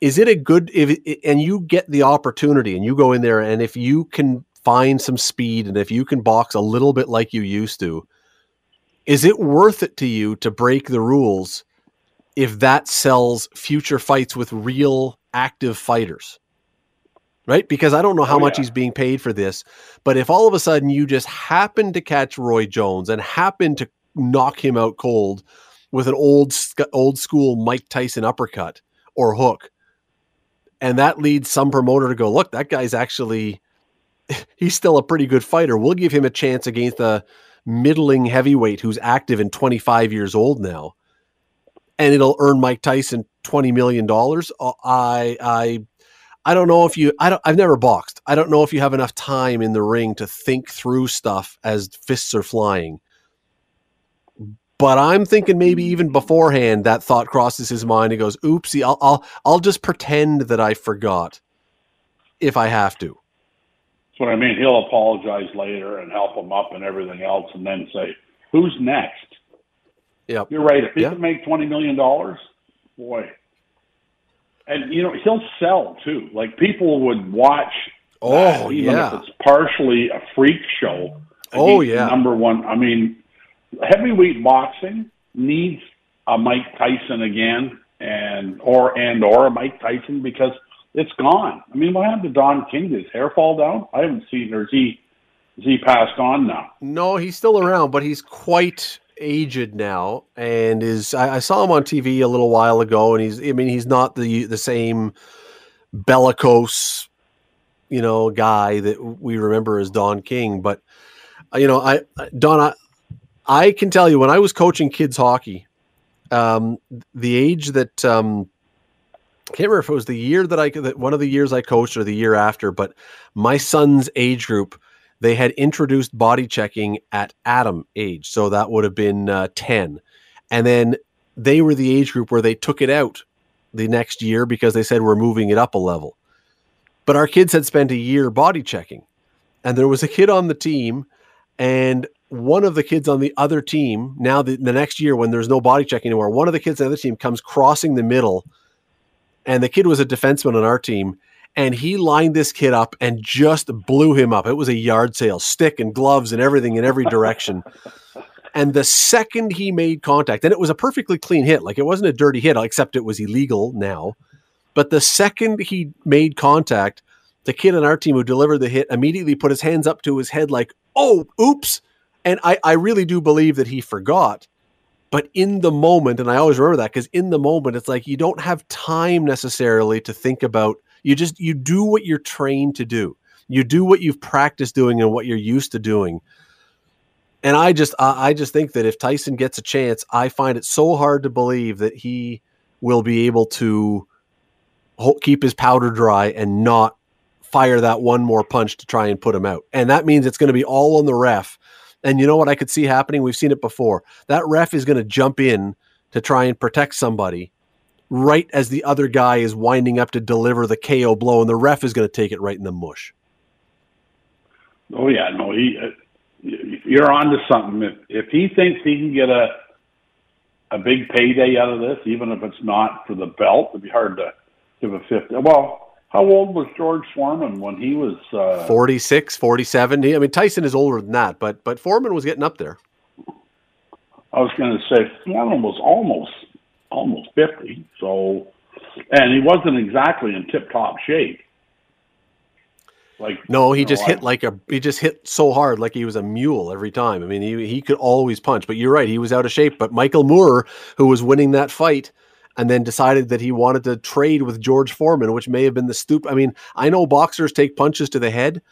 Speaker 1: is it a good if and you get the opportunity and you go in there and if you can find some speed and if you can box a little bit like you used to, is it worth it to you to break the rules if that sells future fights with real active fighters? Right? Because I don't know how
Speaker 5: Oh,
Speaker 1: much
Speaker 5: yeah.
Speaker 1: he's being paid for this, but if all of a sudden you just happen to catch Roy Jones and happen to knock him out cold with an old old school Mike Tyson uppercut or hook, and that leads some promoter to go, look, that guy's actually he's still a pretty good fighter. We'll give him a chance against a middling heavyweight who's active and 25 years old now. And it'll earn Mike Tyson 20 million dollars. Uh, I I I don't know if you I don't I've never boxed. I don't know if you have enough time in the ring to think through stuff as fists are flying. But I'm thinking maybe even beforehand that thought crosses his mind He goes, "Oopsie, I'll I'll I'll just pretend that I forgot if I have to."
Speaker 5: That's what I mean. He'll apologize later and help him up and everything else, and then say, "Who's next?"
Speaker 1: Yep.
Speaker 5: You're right. If he
Speaker 1: Yeah.
Speaker 5: can make twenty million dollars, boy. And you know he'll sell too. Like people would watch.
Speaker 1: Oh,
Speaker 5: that, even
Speaker 1: yeah.
Speaker 5: if it's partially a freak show.
Speaker 1: Oh, yeah.
Speaker 5: Number one. I mean, heavyweight boxing needs a Mike Tyson again, and or and or a Mike Tyson because it's gone. I mean, what happened to Don King? Did his hair fall down? I haven't seen. Or is he? Is he passed on now?
Speaker 1: No, he's still around, but he's quite aged now, and is I, I saw him on TV a little while ago, and he's I mean he's not the the same bellicose, you know, guy that we remember as Don King, but you know, I Don, I, I can tell you when I was coaching kids hockey, um, the age that um, I can't remember if it was the year that I that one of the years I coached or the year after, but my son's age group they had introduced body checking at Atom age. So that would have been uh, 10. And then they were the age group where they took it out the next year because they said we're moving it up a level. But our kids had spent a year body checking. And there was a kid on the team, and one of the kids on the other team, now the, the next year when there's no body checking anymore, one of the kids on the other team comes crossing the middle. And the kid was a defenseman on our team and he lined this kid up and just blew him up. It was a yard sale, stick and gloves and everything in every direction. and the second he made contact, and it was a perfectly clean hit, like it wasn't a dirty hit, except it was illegal now. But the second he made contact, the kid on our team who delivered the hit immediately put his hands up to his head, like, oh, oops. And I, I really do believe that he forgot. But in the moment, and I always remember that because in the moment, it's like you don't have time necessarily to think about you just you do what you're trained to do. You do what you've practiced doing and what you're used to doing. And i just I, I just think that if tyson gets a chance i find it so hard to believe that he will be able to keep his powder dry and not fire that one more punch to try and put him out. And that means it's going to be all on the ref. And you know what i could see happening? We've seen it before. That ref is going to jump in to try and protect somebody right as the other guy is winding up to deliver the KO blow, and the ref is going to take it right in the mush.
Speaker 5: Oh yeah, no, he. Uh, you're on to something. If if he thinks he can get a a big payday out of this, even if it's not for the belt, it'd be hard to give a fifty. Well, how old was George Foreman when he was? Uh,
Speaker 1: 46, 47. He, I mean, Tyson is older than that, but but Foreman was getting up there.
Speaker 5: I was going to say Foreman was almost almost fifty. So, and he wasn't exactly in tip top shape.
Speaker 1: Like no, he just know, hit I, like a he just hit so hard like he was a mule every time. I mean, he he could always punch. But you're right, he was out of shape. But Michael Moorer, who was winning that fight, and then decided that he wanted to trade with George Foreman, which may have been the stoop. I mean, I know boxers take punches to the head,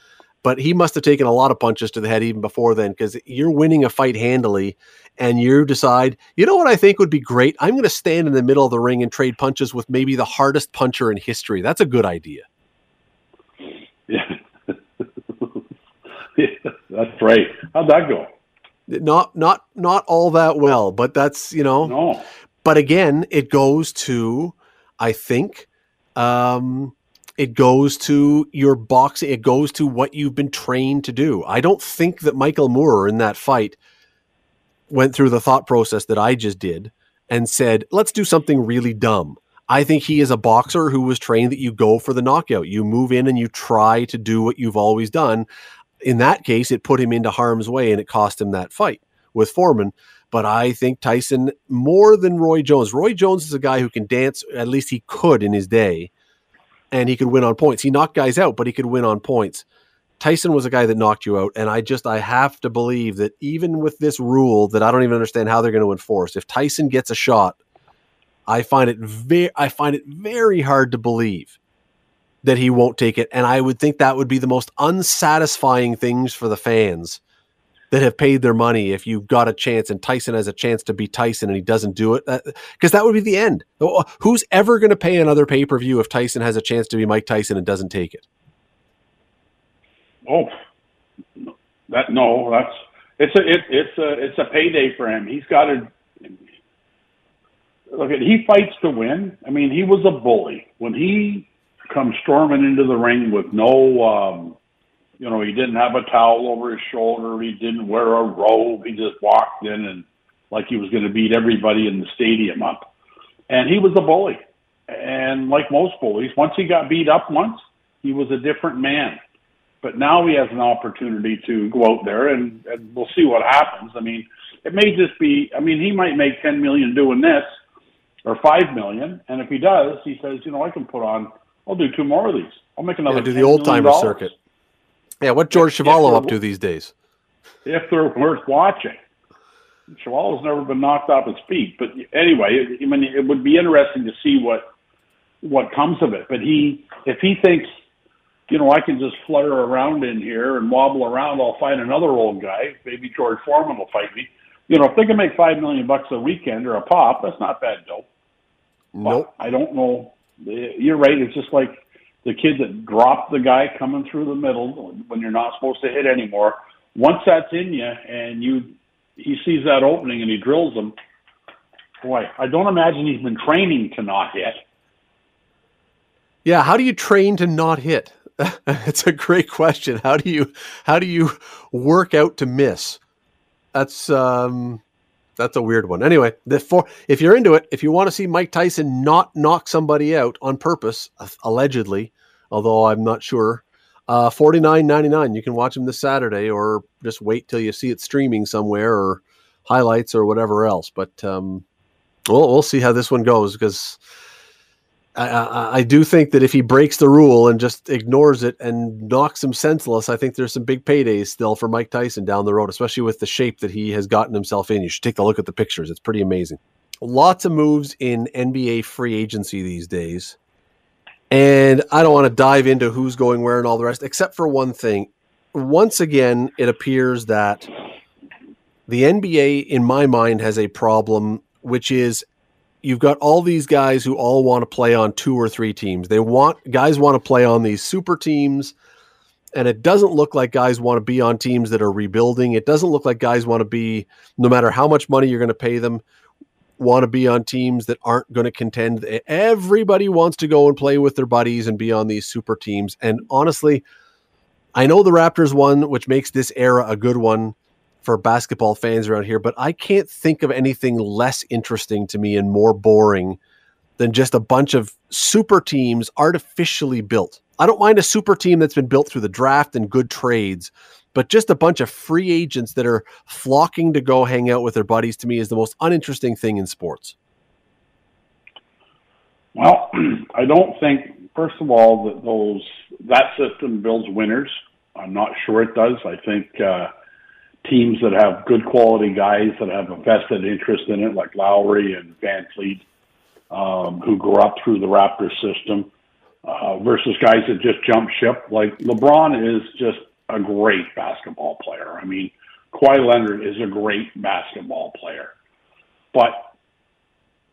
Speaker 1: but he must have taken a lot of punches to the head even before then because you're winning a fight handily and you decide, you know what I think would be great? I'm going to stand in the middle of the ring and trade punches with maybe the hardest puncher in history. That's a good idea.
Speaker 5: Yeah. yeah that's right. How'd that go?
Speaker 1: Not not not all that well, but that's you know.
Speaker 5: No.
Speaker 1: But again, it goes to, I think, um, it goes to your boxing. It goes to what you've been trained to do. I don't think that Michael Moorer in that fight went through the thought process that I just did and said, let's do something really dumb. I think he is a boxer who was trained that you go for the knockout. You move in and you try to do what you've always done. In that case, it put him into harm's way and it cost him that fight with Foreman. But I think Tyson more than Roy Jones. Roy Jones is a guy who can dance, at least he could in his day and he could win on points. He knocked guys out, but he could win on points. Tyson was a guy that knocked you out, and I just I have to believe that even with this rule that I don't even understand how they're going to enforce, if Tyson gets a shot, I find it very I find it very hard to believe that he won't take it, and I would think that would be the most unsatisfying things for the fans that have paid their money if you got a chance and Tyson has a chance to be Tyson and he doesn't do it because that, would be the end. Who's ever going to pay another pay per view if Tyson has a chance to be Mike Tyson and doesn't take it?
Speaker 5: Oh, that no, that's it's a it, it's a it's a payday for him. He's got to look at he fights to win. I mean, he was a bully when he comes storming into the ring with no. um you know, he didn't have a towel over his shoulder. He didn't wear a robe. He just walked in and like he was going to beat everybody in the stadium up. And he was a bully. And like most bullies, once he got beat up once, he was a different man. But now he has an opportunity to go out there and, and we'll see what happens. I mean, it may just be, I mean, he might make 10 million doing this or 5 million. And if he does, he says, you know, I can put on, I'll do two more of these. I'll make another
Speaker 1: yeah, do the old timer circuit. Yeah, what George Chuvalo up to these days?
Speaker 5: If they're worth watching. Chuvalo's never been knocked off his feet, but anyway, I mean, it would be interesting to see what what comes of it. But he, if he thinks, you know, I can just flutter around in here and wobble around, I'll find another old guy. Maybe George Foreman will fight me. You know, if they can make five million bucks a weekend or a pop, that's not bad dope.
Speaker 1: Nope.
Speaker 5: But I don't know. You're right. It's just like the kid that dropped the guy coming through the middle when you're not supposed to hit anymore. Once that's in you and you he sees that opening and he drills him, boy, I don't imagine he's been training to not hit.
Speaker 1: Yeah, how do you train to not hit? it's a great question. How do you how do you work out to miss? That's um that's a weird one. Anyway, the for if you're into it, if you want to see Mike Tyson not knock somebody out on purpose, allegedly, although I'm not sure, uh, forty nine ninety nine. You can watch him this Saturday, or just wait till you see it streaming somewhere, or highlights, or whatever else. But um, we'll we'll see how this one goes because I, I, do think that if he breaks the rule and just ignores it and knocks him senseless, I think there's some big paydays still for Mike Tyson down the road, especially with the shape that he has gotten himself in. You should take a look at the pictures; it's pretty amazing. Lots of moves in NBA free agency these days, and I don't want to dive into who's going where and all the rest, except for one thing. Once again, it appears that the NBA, in my mind, has a problem, which is you've got all these guys who all want to play on two or three teams. They want guys want to play on these super teams, and it doesn't look like guys want to be on teams that are rebuilding. It doesn't look like guys want to be, no matter how much money you're going to pay them, want to be on teams that aren't going to contend. Everybody wants to go and play with their buddies and be on these super teams. And honestly, I know the Raptors won, which makes this era a good one for basketball fans around here, but I can't think of anything less interesting to me and more boring than just a bunch of super teams artificially built. I don't mind a super team that's been built through the draft and good trades, but just a bunch of free agents that are flocking to go hang out with their buddies to me is the most uninteresting thing in sports.
Speaker 5: Well, I don't think, first of all, that those that system builds winners. I'm not sure it does. I think uh, teams that have good quality guys that have a vested interest in it, like Lowry and VanVleet, um, who grew up through the Raptors system, uh, versus guys that just jump ship. Like LeBron is just a great basketball player. I mean, Kawhi Leonard is a great basketball player, but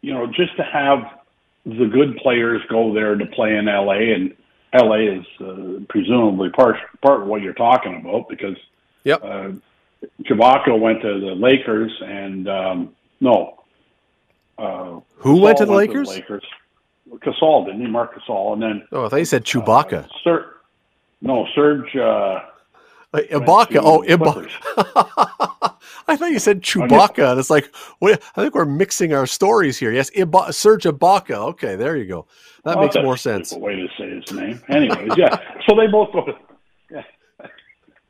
Speaker 5: you know, just to have the good players go there to play in LA, and LA is uh, presumably part part of what you're talking about because
Speaker 1: yep.
Speaker 5: uh, Chewbacca went to the Lakers, and um, no, uh,
Speaker 1: who went to the went Lakers? To the Lakers.
Speaker 5: Gasol didn't he? Marc Gasol, and then
Speaker 1: oh, I thought you said Chewbacca.
Speaker 5: Uh, Sir, no, Serge. Uh,
Speaker 1: uh, Ibaka. Oh, Ibaka. I thought you said Chewbacca. And it's like, wait, I think we're mixing our stories here. Yes, Iba- Serge Ibaka. Okay, there you go. That makes more sense.
Speaker 5: way to say his name. Anyways, yeah. So they both go. To, yeah,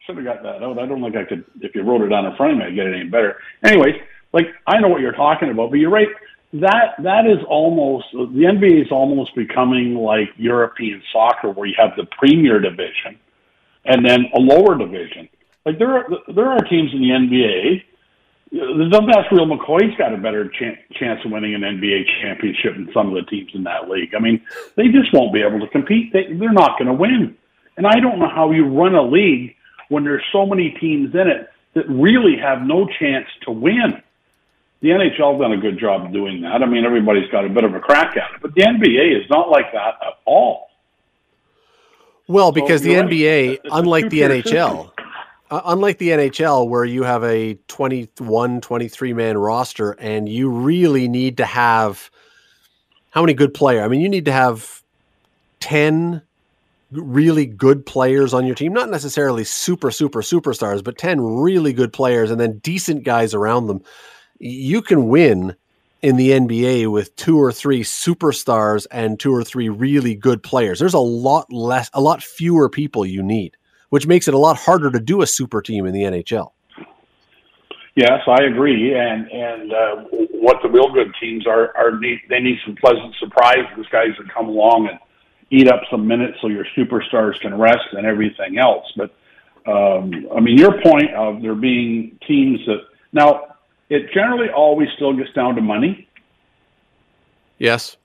Speaker 5: should have got that out. I don't think I could. If you wrote it on a frame, I'd get it any better. Anyways, like I know what you're talking about, but you're right. That that is almost the NBA is almost becoming like European soccer, where you have the Premier Division and then a lower division. Like there are there are teams in the NBA. The dumbass Real McCoy's got a better chance, chance of winning an NBA championship than some of the teams in that league. I mean, they just won't be able to compete. They, they're not going to win. And I don't know how you run a league when there's so many teams in it that really have no chance to win. The NHL done a good job of doing that. I mean, everybody's got a bit of a crack at it, but the NBA is not like that at all.
Speaker 1: Well, because so the NBA, unlike the NHL, uh, unlike the NHL, where you have a 21, 23 man roster and you really need to have how many good players? I mean, you need to have 10 really good players on your team, not necessarily super, super, superstars, but 10 really good players and then decent guys around them. You can win in the NBA with two or three superstars and two or three really good players. There's a lot less, a lot fewer people you need, which makes it a lot harder to do a super team in the NHL.
Speaker 5: Yes, I agree. And and uh, what the real good teams are are need, they need some pleasant surprises, guys that come along and eat up some minutes so your superstars can rest and everything else. But um, I mean, your point of there being teams that now it generally always still gets down to money.
Speaker 1: Yes.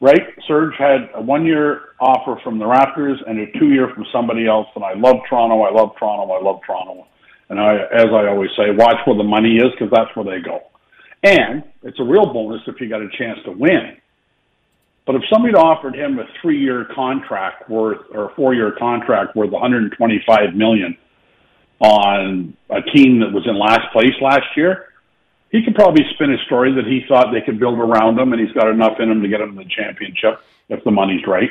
Speaker 5: Right? Serge had a one year offer from the Raptors and a two year from somebody else. And I love Toronto. I love Toronto. I love Toronto. And I, as I always say, watch where the money is because that's where they go. And it's a real bonus if you got a chance to win. But if somebody offered him a three year contract worth or a four year contract worth 125 million on a team that was in last place last year, he could probably spin a story that he thought they could build around him, and he's got enough in him to get him the championship if the money's right.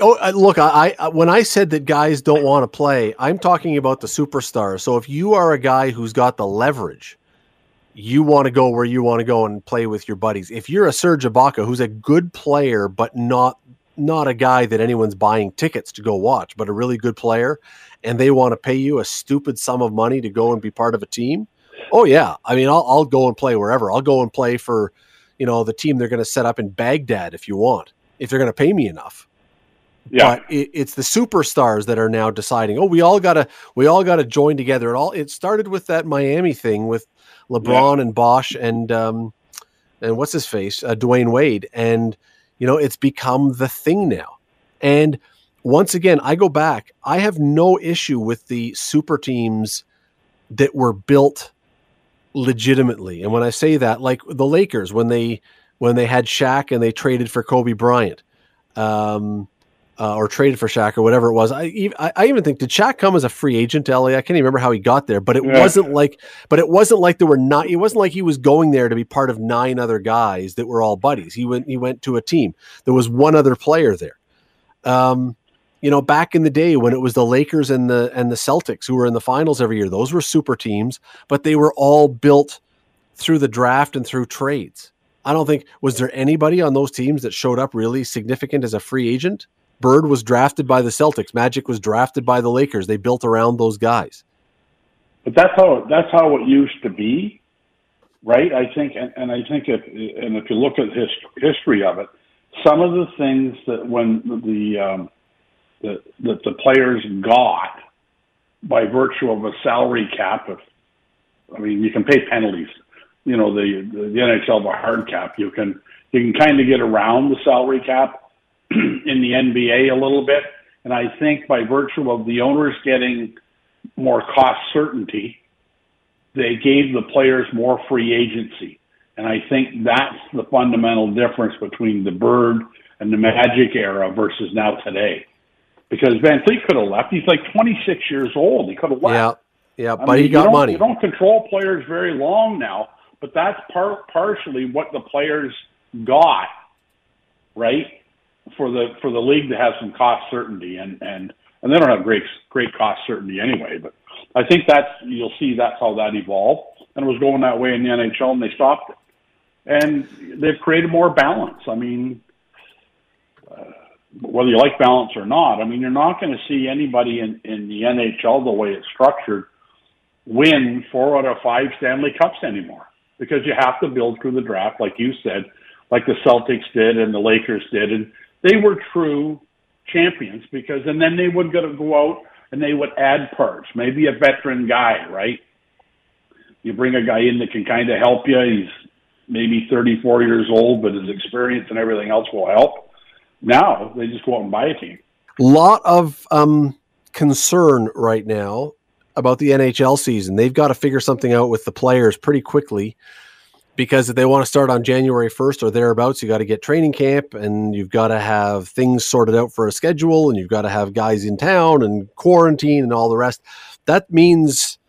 Speaker 1: Oh, uh, look, I, I uh, when I said that guys don't want to play, I'm talking about the superstars. So if you are a guy who's got the leverage, you want to go where you want to go and play with your buddies. If you're a Serge Ibaka who's a good player but not not a guy that anyone's buying tickets to go watch, but a really good player, and they want to pay you a stupid sum of money to go and be part of a team, oh yeah, I mean, I'll, I'll go and play wherever. I'll go and play for, you know, the team they're going to set up in Baghdad if you want, if they're going to pay me enough. Yeah. But it, it's the superstars that are now deciding. Oh, we all gotta we all gotta join together. It all it started with that Miami thing with LeBron yeah. and Bosh and um and what's his face uh, Dwyane Wade, and you know it's become the thing now. And once again, I go back. I have no issue with the super teams that were built legitimately. And when I say that, like the Lakers when they when they had Shaq and they traded for Kobe Bryant, um, uh, or traded for Shaq or whatever it was. I, I, I even think did Shaq come as a free agent to LA? I can't even remember how he got there, but it yeah. wasn't like, but it wasn't like there were not. It wasn't like he was going there to be part of nine other guys that were all buddies. He went he went to a team. There was one other player there. Um, you know, back in the day when it was the Lakers and the and the Celtics who were in the finals every year, those were super teams, but they were all built through the draft and through trades. I don't think was there anybody on those teams that showed up really significant as a free agent. Bird was drafted by the Celtics. Magic was drafted by the Lakers. They built around those guys.
Speaker 5: But that's how that's how it used to be. right? I think, and, and I think if and if you look at his history of it, some of the things that when the um, that the, the players got by virtue of a salary cap, if I mean you can pay penalties, you know the the, the NHL a hard cap, you can you can kind of get around the salary cap in the NBA a little bit, and I think by virtue of the owners getting more cost certainty they gave the players more free agency. And I think that's the fundamental difference between the Bird and the Magic era versus now today. Because VanVleet could have left. He's like 26 years old. He could have left.
Speaker 1: Yeah, yeah, but mean, he got money.
Speaker 5: You don't control players very long now, but that's part partially what the players got, right? For the for the league to have some cost certainty, and and and they don't have great great cost certainty anyway. But I think that's you'll see that's how that evolved, and it was going that way in the NHL, and they stopped it. And they've created more balance. I mean, uh, whether you like balance or not, I mean, you're not going to see anybody in in the NHL the way it's structured win four out of five Stanley Cups anymore because you have to build through the draft, like you said, like the Celtics did and the Lakers did, and they were true champions because, and then they would go out and they would add parts. Maybe a veteran guy, right? You bring a guy in that can kind of help you. He's maybe 34 years old, but his experience and everything else will help. Now they just go out and buy a team.
Speaker 1: Lot of um, concern right now about the NHL season. They've got to figure something out with the players pretty quickly because if they want to start on January 1st or thereabouts, you got to get training camp and you've got to have things sorted out for a schedule and you've got to have guys in town and quarantine and all the rest. That means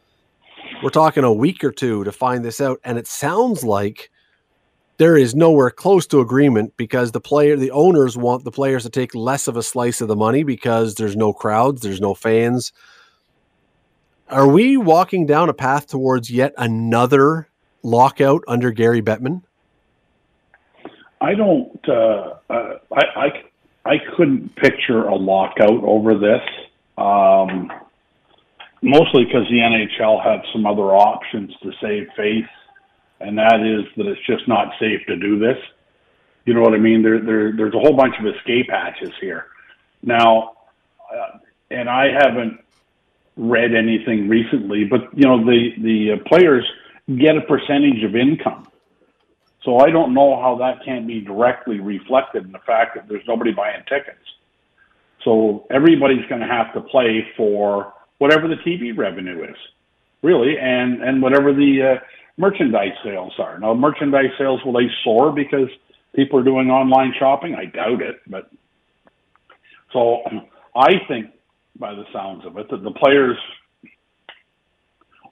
Speaker 1: we're talking a week or two to find this out. And it sounds like there is nowhere close to agreement because the player, the owners want the players to take less of a slice of the money because there's no crowds, there's no fans. Are we walking down a path towards yet another lockout under Gary Bettman?
Speaker 5: I don't. Uh, uh, I, I I couldn't picture a lockout over this. Um, mostly because the NHL had some other options to save face, and that is that it's just not safe to do this. You know what I mean? There, there, there's a whole bunch of escape hatches here. Now, uh, and I haven't read anything recently, but you know the the uh, players get a percentage of income. So I don't know how that can't be directly reflected in the fact that there's nobody buying tickets. So everybody's going to have to play for whatever the TV revenue is, really, and and whatever the uh, merchandise sales are. Now, merchandise sales will they soar because people are doing online shopping? I doubt it, but so I think, by the sounds of it, that the players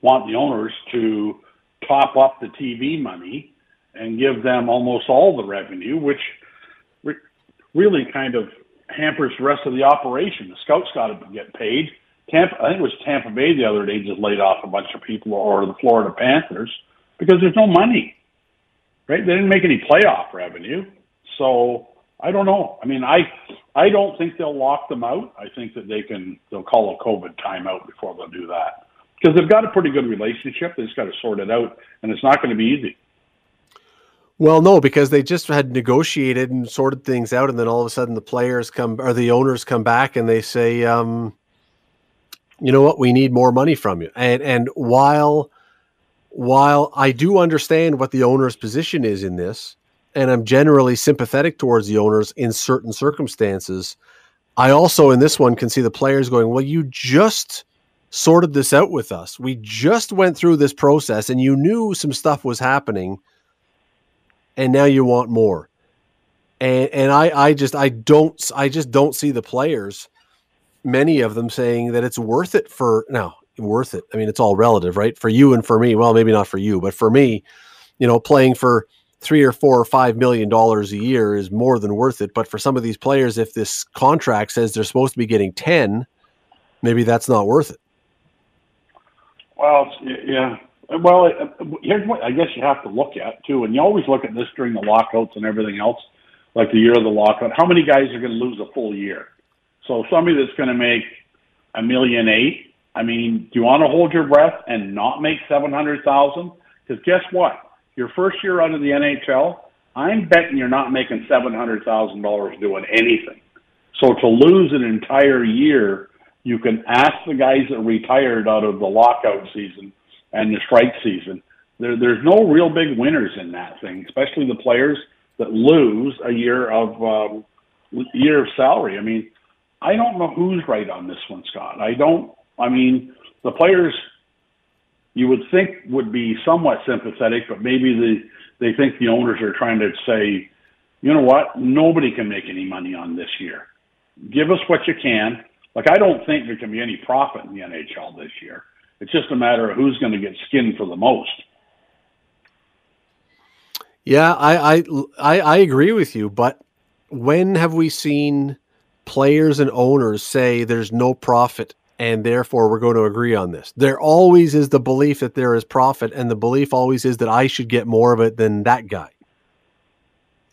Speaker 5: want the owners to top up the TV money and give them almost all the revenue, which re- really kind of hampers the rest of the operation. The scouts got to get paid. Tampa, I think it was Tampa Bay the other day just laid off a bunch of people, or the Florida Panthers, because there's no money. Right? They didn't make any playoff revenue, so I don't know. I mean, I I don't think they'll lock them out. I think that they can they'll call a COVID timeout before they'll do that because they've got a pretty good relationship. They just got to sort it out, and it's not going to be easy.
Speaker 1: Well, no, because they just had negotiated and sorted things out, and then all of a sudden the players come or the owners come back and they say, um, "You know what? We need more money from you." And and while while I do understand what the owner's position is in this, and I'm generally sympathetic towards the owners in certain circumstances, I also in this one can see the players going, "Well, you just." Sorted this out with us. We just went through this process and you knew some stuff was happening and now you want more. And and I I just I don't I just don't see the players many of them saying that it's worth it for now worth it. I mean it's all relative, right? For you and for me. Well, maybe not for you, but for me, you know, playing for 3 or 4 or 5 million dollars a year is more than worth it, but for some of these players if this contract says they're supposed to be getting 10, maybe that's not worth it.
Speaker 5: Well, yeah. Well, here's what I guess you have to look at too, and you always look at this during the lockouts and everything else, like the year of the lockout. How many guys are going to lose a full year? So somebody that's going to make a million eight. I mean, do you want to hold your breath and not make seven hundred thousand? Because guess what? your first year of the NHL, I'm betting you're not making seven hundred thousand dollars doing anything. So to lose an entire year, you can ask the guys that retired out of the lockout season and the strike season. There, there's no real big winners in that thing, especially the players that lose a year of um, year of salary. I mean, I don't know who's right on this one, Scott. I don't. I mean, the players you would think would be somewhat sympathetic, but maybe the they think the owners are trying to say, you know what, nobody can make any money on this year. Give us what you can. Like I don't think there can be any profit in the NHL this year. It's just a matter of who's going to get skinned for the most.
Speaker 1: Yeah, I, I I I agree with you, but when have we seen players and owners say there's no profit and therefore we're going to agree on this. There always is the belief that there is profit, and the belief always is that I should get more of it than that guy.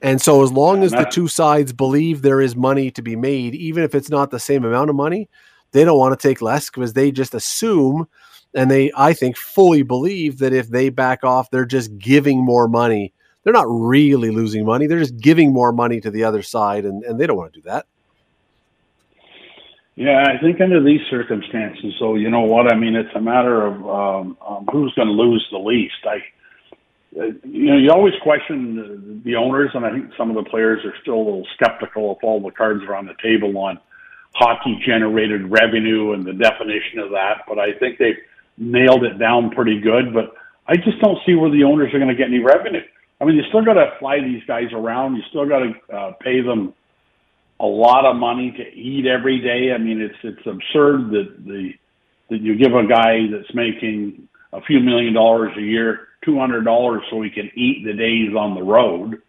Speaker 1: And so, as long as the two sides believe there is money to be made, even if it's not the same amount of money, they don't want to take less because they just assume and they, I think, fully believe that if they back off, they're just giving more money. They're not really losing money, they're just giving more money to the other side, and, and they don't want to do that.
Speaker 5: Yeah, I think under these circumstances, so you know what I mean. It's a matter of um, um, who's going to lose the least. I, you know, you always question the, owners, and I think some of the players are still a little skeptical if all the cards are on the table on hockey-generated revenue and the definition of that. But I think they've nailed it down pretty good. But I just don't see where the owners are going to get any revenue. I mean, you still got to fly these guys around. You still got to uh, pay them a lot of money to eat every day. I mean, it's it's absurd that the that you give a guy that's making a few million dollars a year two hundred dollars so he can eat the days on the road,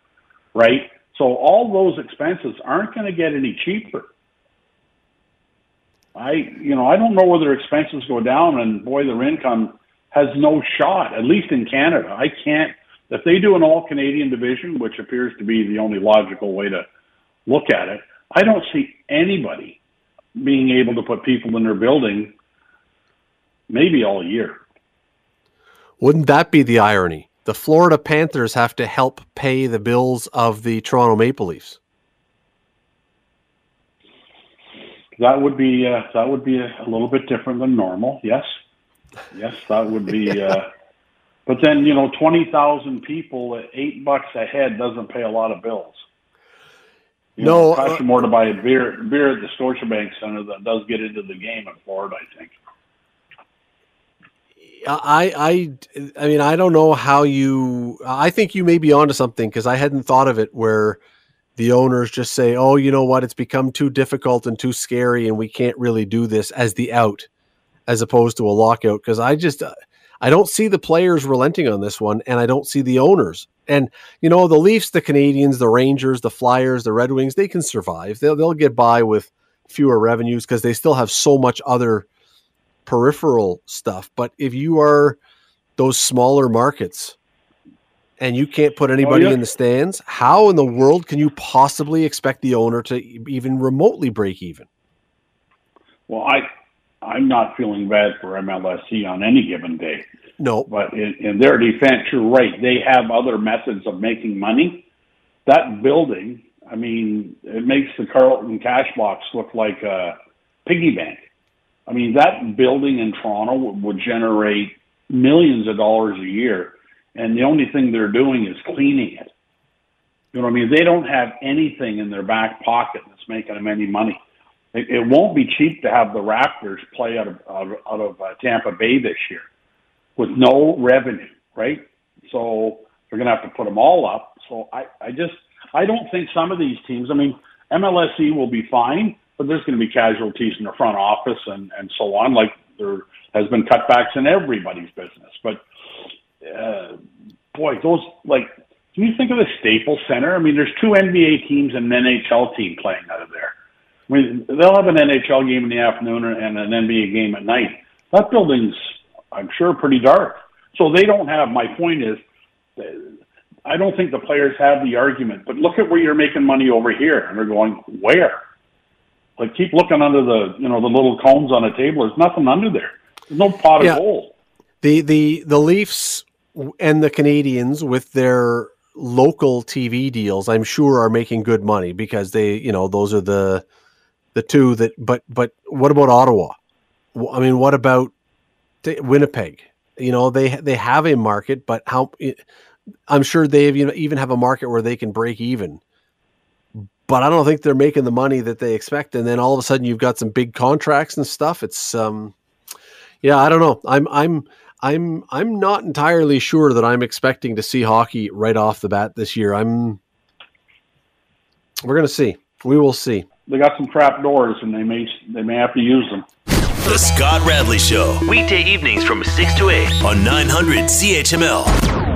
Speaker 5: right? So all those expenses aren't going to get any cheaper. I you know I don't know whether expenses go down and boy their income has no shot at least in Canada. I can't if they do an all Canadian division, which appears to be the only logical way to look at it. I don't see anybody being able to put people in their building maybe all year.
Speaker 1: Wouldn't that be the irony? The Florida Panthers have to help pay the bills of the Toronto Maple Leafs.
Speaker 5: That would be uh, that would be a, a, little bit different than normal. Yes, yes, that would be. Uh, but then you know, twenty thousand people at eight bucks a head doesn't pay a lot of bills. You no, know, it costs uh, you more to buy a beer beer at the Scotiabank Center than does get into the game in Florida. I think.
Speaker 1: I I I mean I don't know how you. I think you may be onto something because I hadn't thought of it where the owners just say, "Oh, you know what? It's become too difficult and too scary, and we can't really do this as the out, as opposed to a lockout." Because I just uh, I don't see the players relenting on this one, and I don't see the owners. And you know, the Leafs, the Canadiens, the Rangers, the Flyers, the Red Wings, they can survive. They'll they'll get by with fewer revenues because they still have so much other peripheral stuff. But if you are those smaller markets and you can't put oh, anybody oh, yeah. in the stands, how in the world can you possibly expect the owner to even remotely break even?
Speaker 5: Well, I I'm not feeling bad for MLSE on any given day.
Speaker 1: No.
Speaker 5: But in, in their defense, you're right. They have other methods of making money. That building, I mean, it makes the Carlton cash box look like a piggy bank. I mean, that building in Toronto would generate millions of dollars a year, and the only thing they're doing is cleaning it. You know what I mean? They don't have anything in their back pocket that's making them any money. It, it won't be cheap to have the Raptors play out of out, out of uh, Tampa Bay this year with no revenue, right? So they're going to have to put them all up. So I, I just I don't think some of these teams. I mean, MLSE will be fine, but there's going to be casualties in the front office and and so on. Like there has been cutbacks in everybody's business, but uh, boy, those like. Can you think of the Staples Center? I mean, there's two NBA teams and an NHL team playing out of there. I mean, they'll have an NHL game in the afternoon and an NBA game at night. That building's, I'm sure, pretty dark. So they don't have. My point is, I don't think the players have the argument. But look at where you're making money over here, and they're going where? Like keep looking under the you know the little cones on the table. There's nothing under there. There's no pot of gold.
Speaker 1: The the the Leafs and the Canadiens with their local TV deals, I'm sure are making good money because they, you know, those are the the two that. But but what about Ottawa? I mean, what about Winnipeg? You know, they they have a market, but how? Eh, I'm sure they even have a market where they can break even. But I don't think they're making the money that they expect. And then all of a sudden, you've got some big contracts and stuff. It's um, yeah, I don't know. I'm I'm I'm I'm not entirely sure that I'm expecting to see hockey right off the bat this year. I'm we're gonna see. We will see.
Speaker 5: They got some trap doors, and they may they may have to use them.
Speaker 2: The Scott Radley Show, weekday evenings from six to eight on 900 CHML.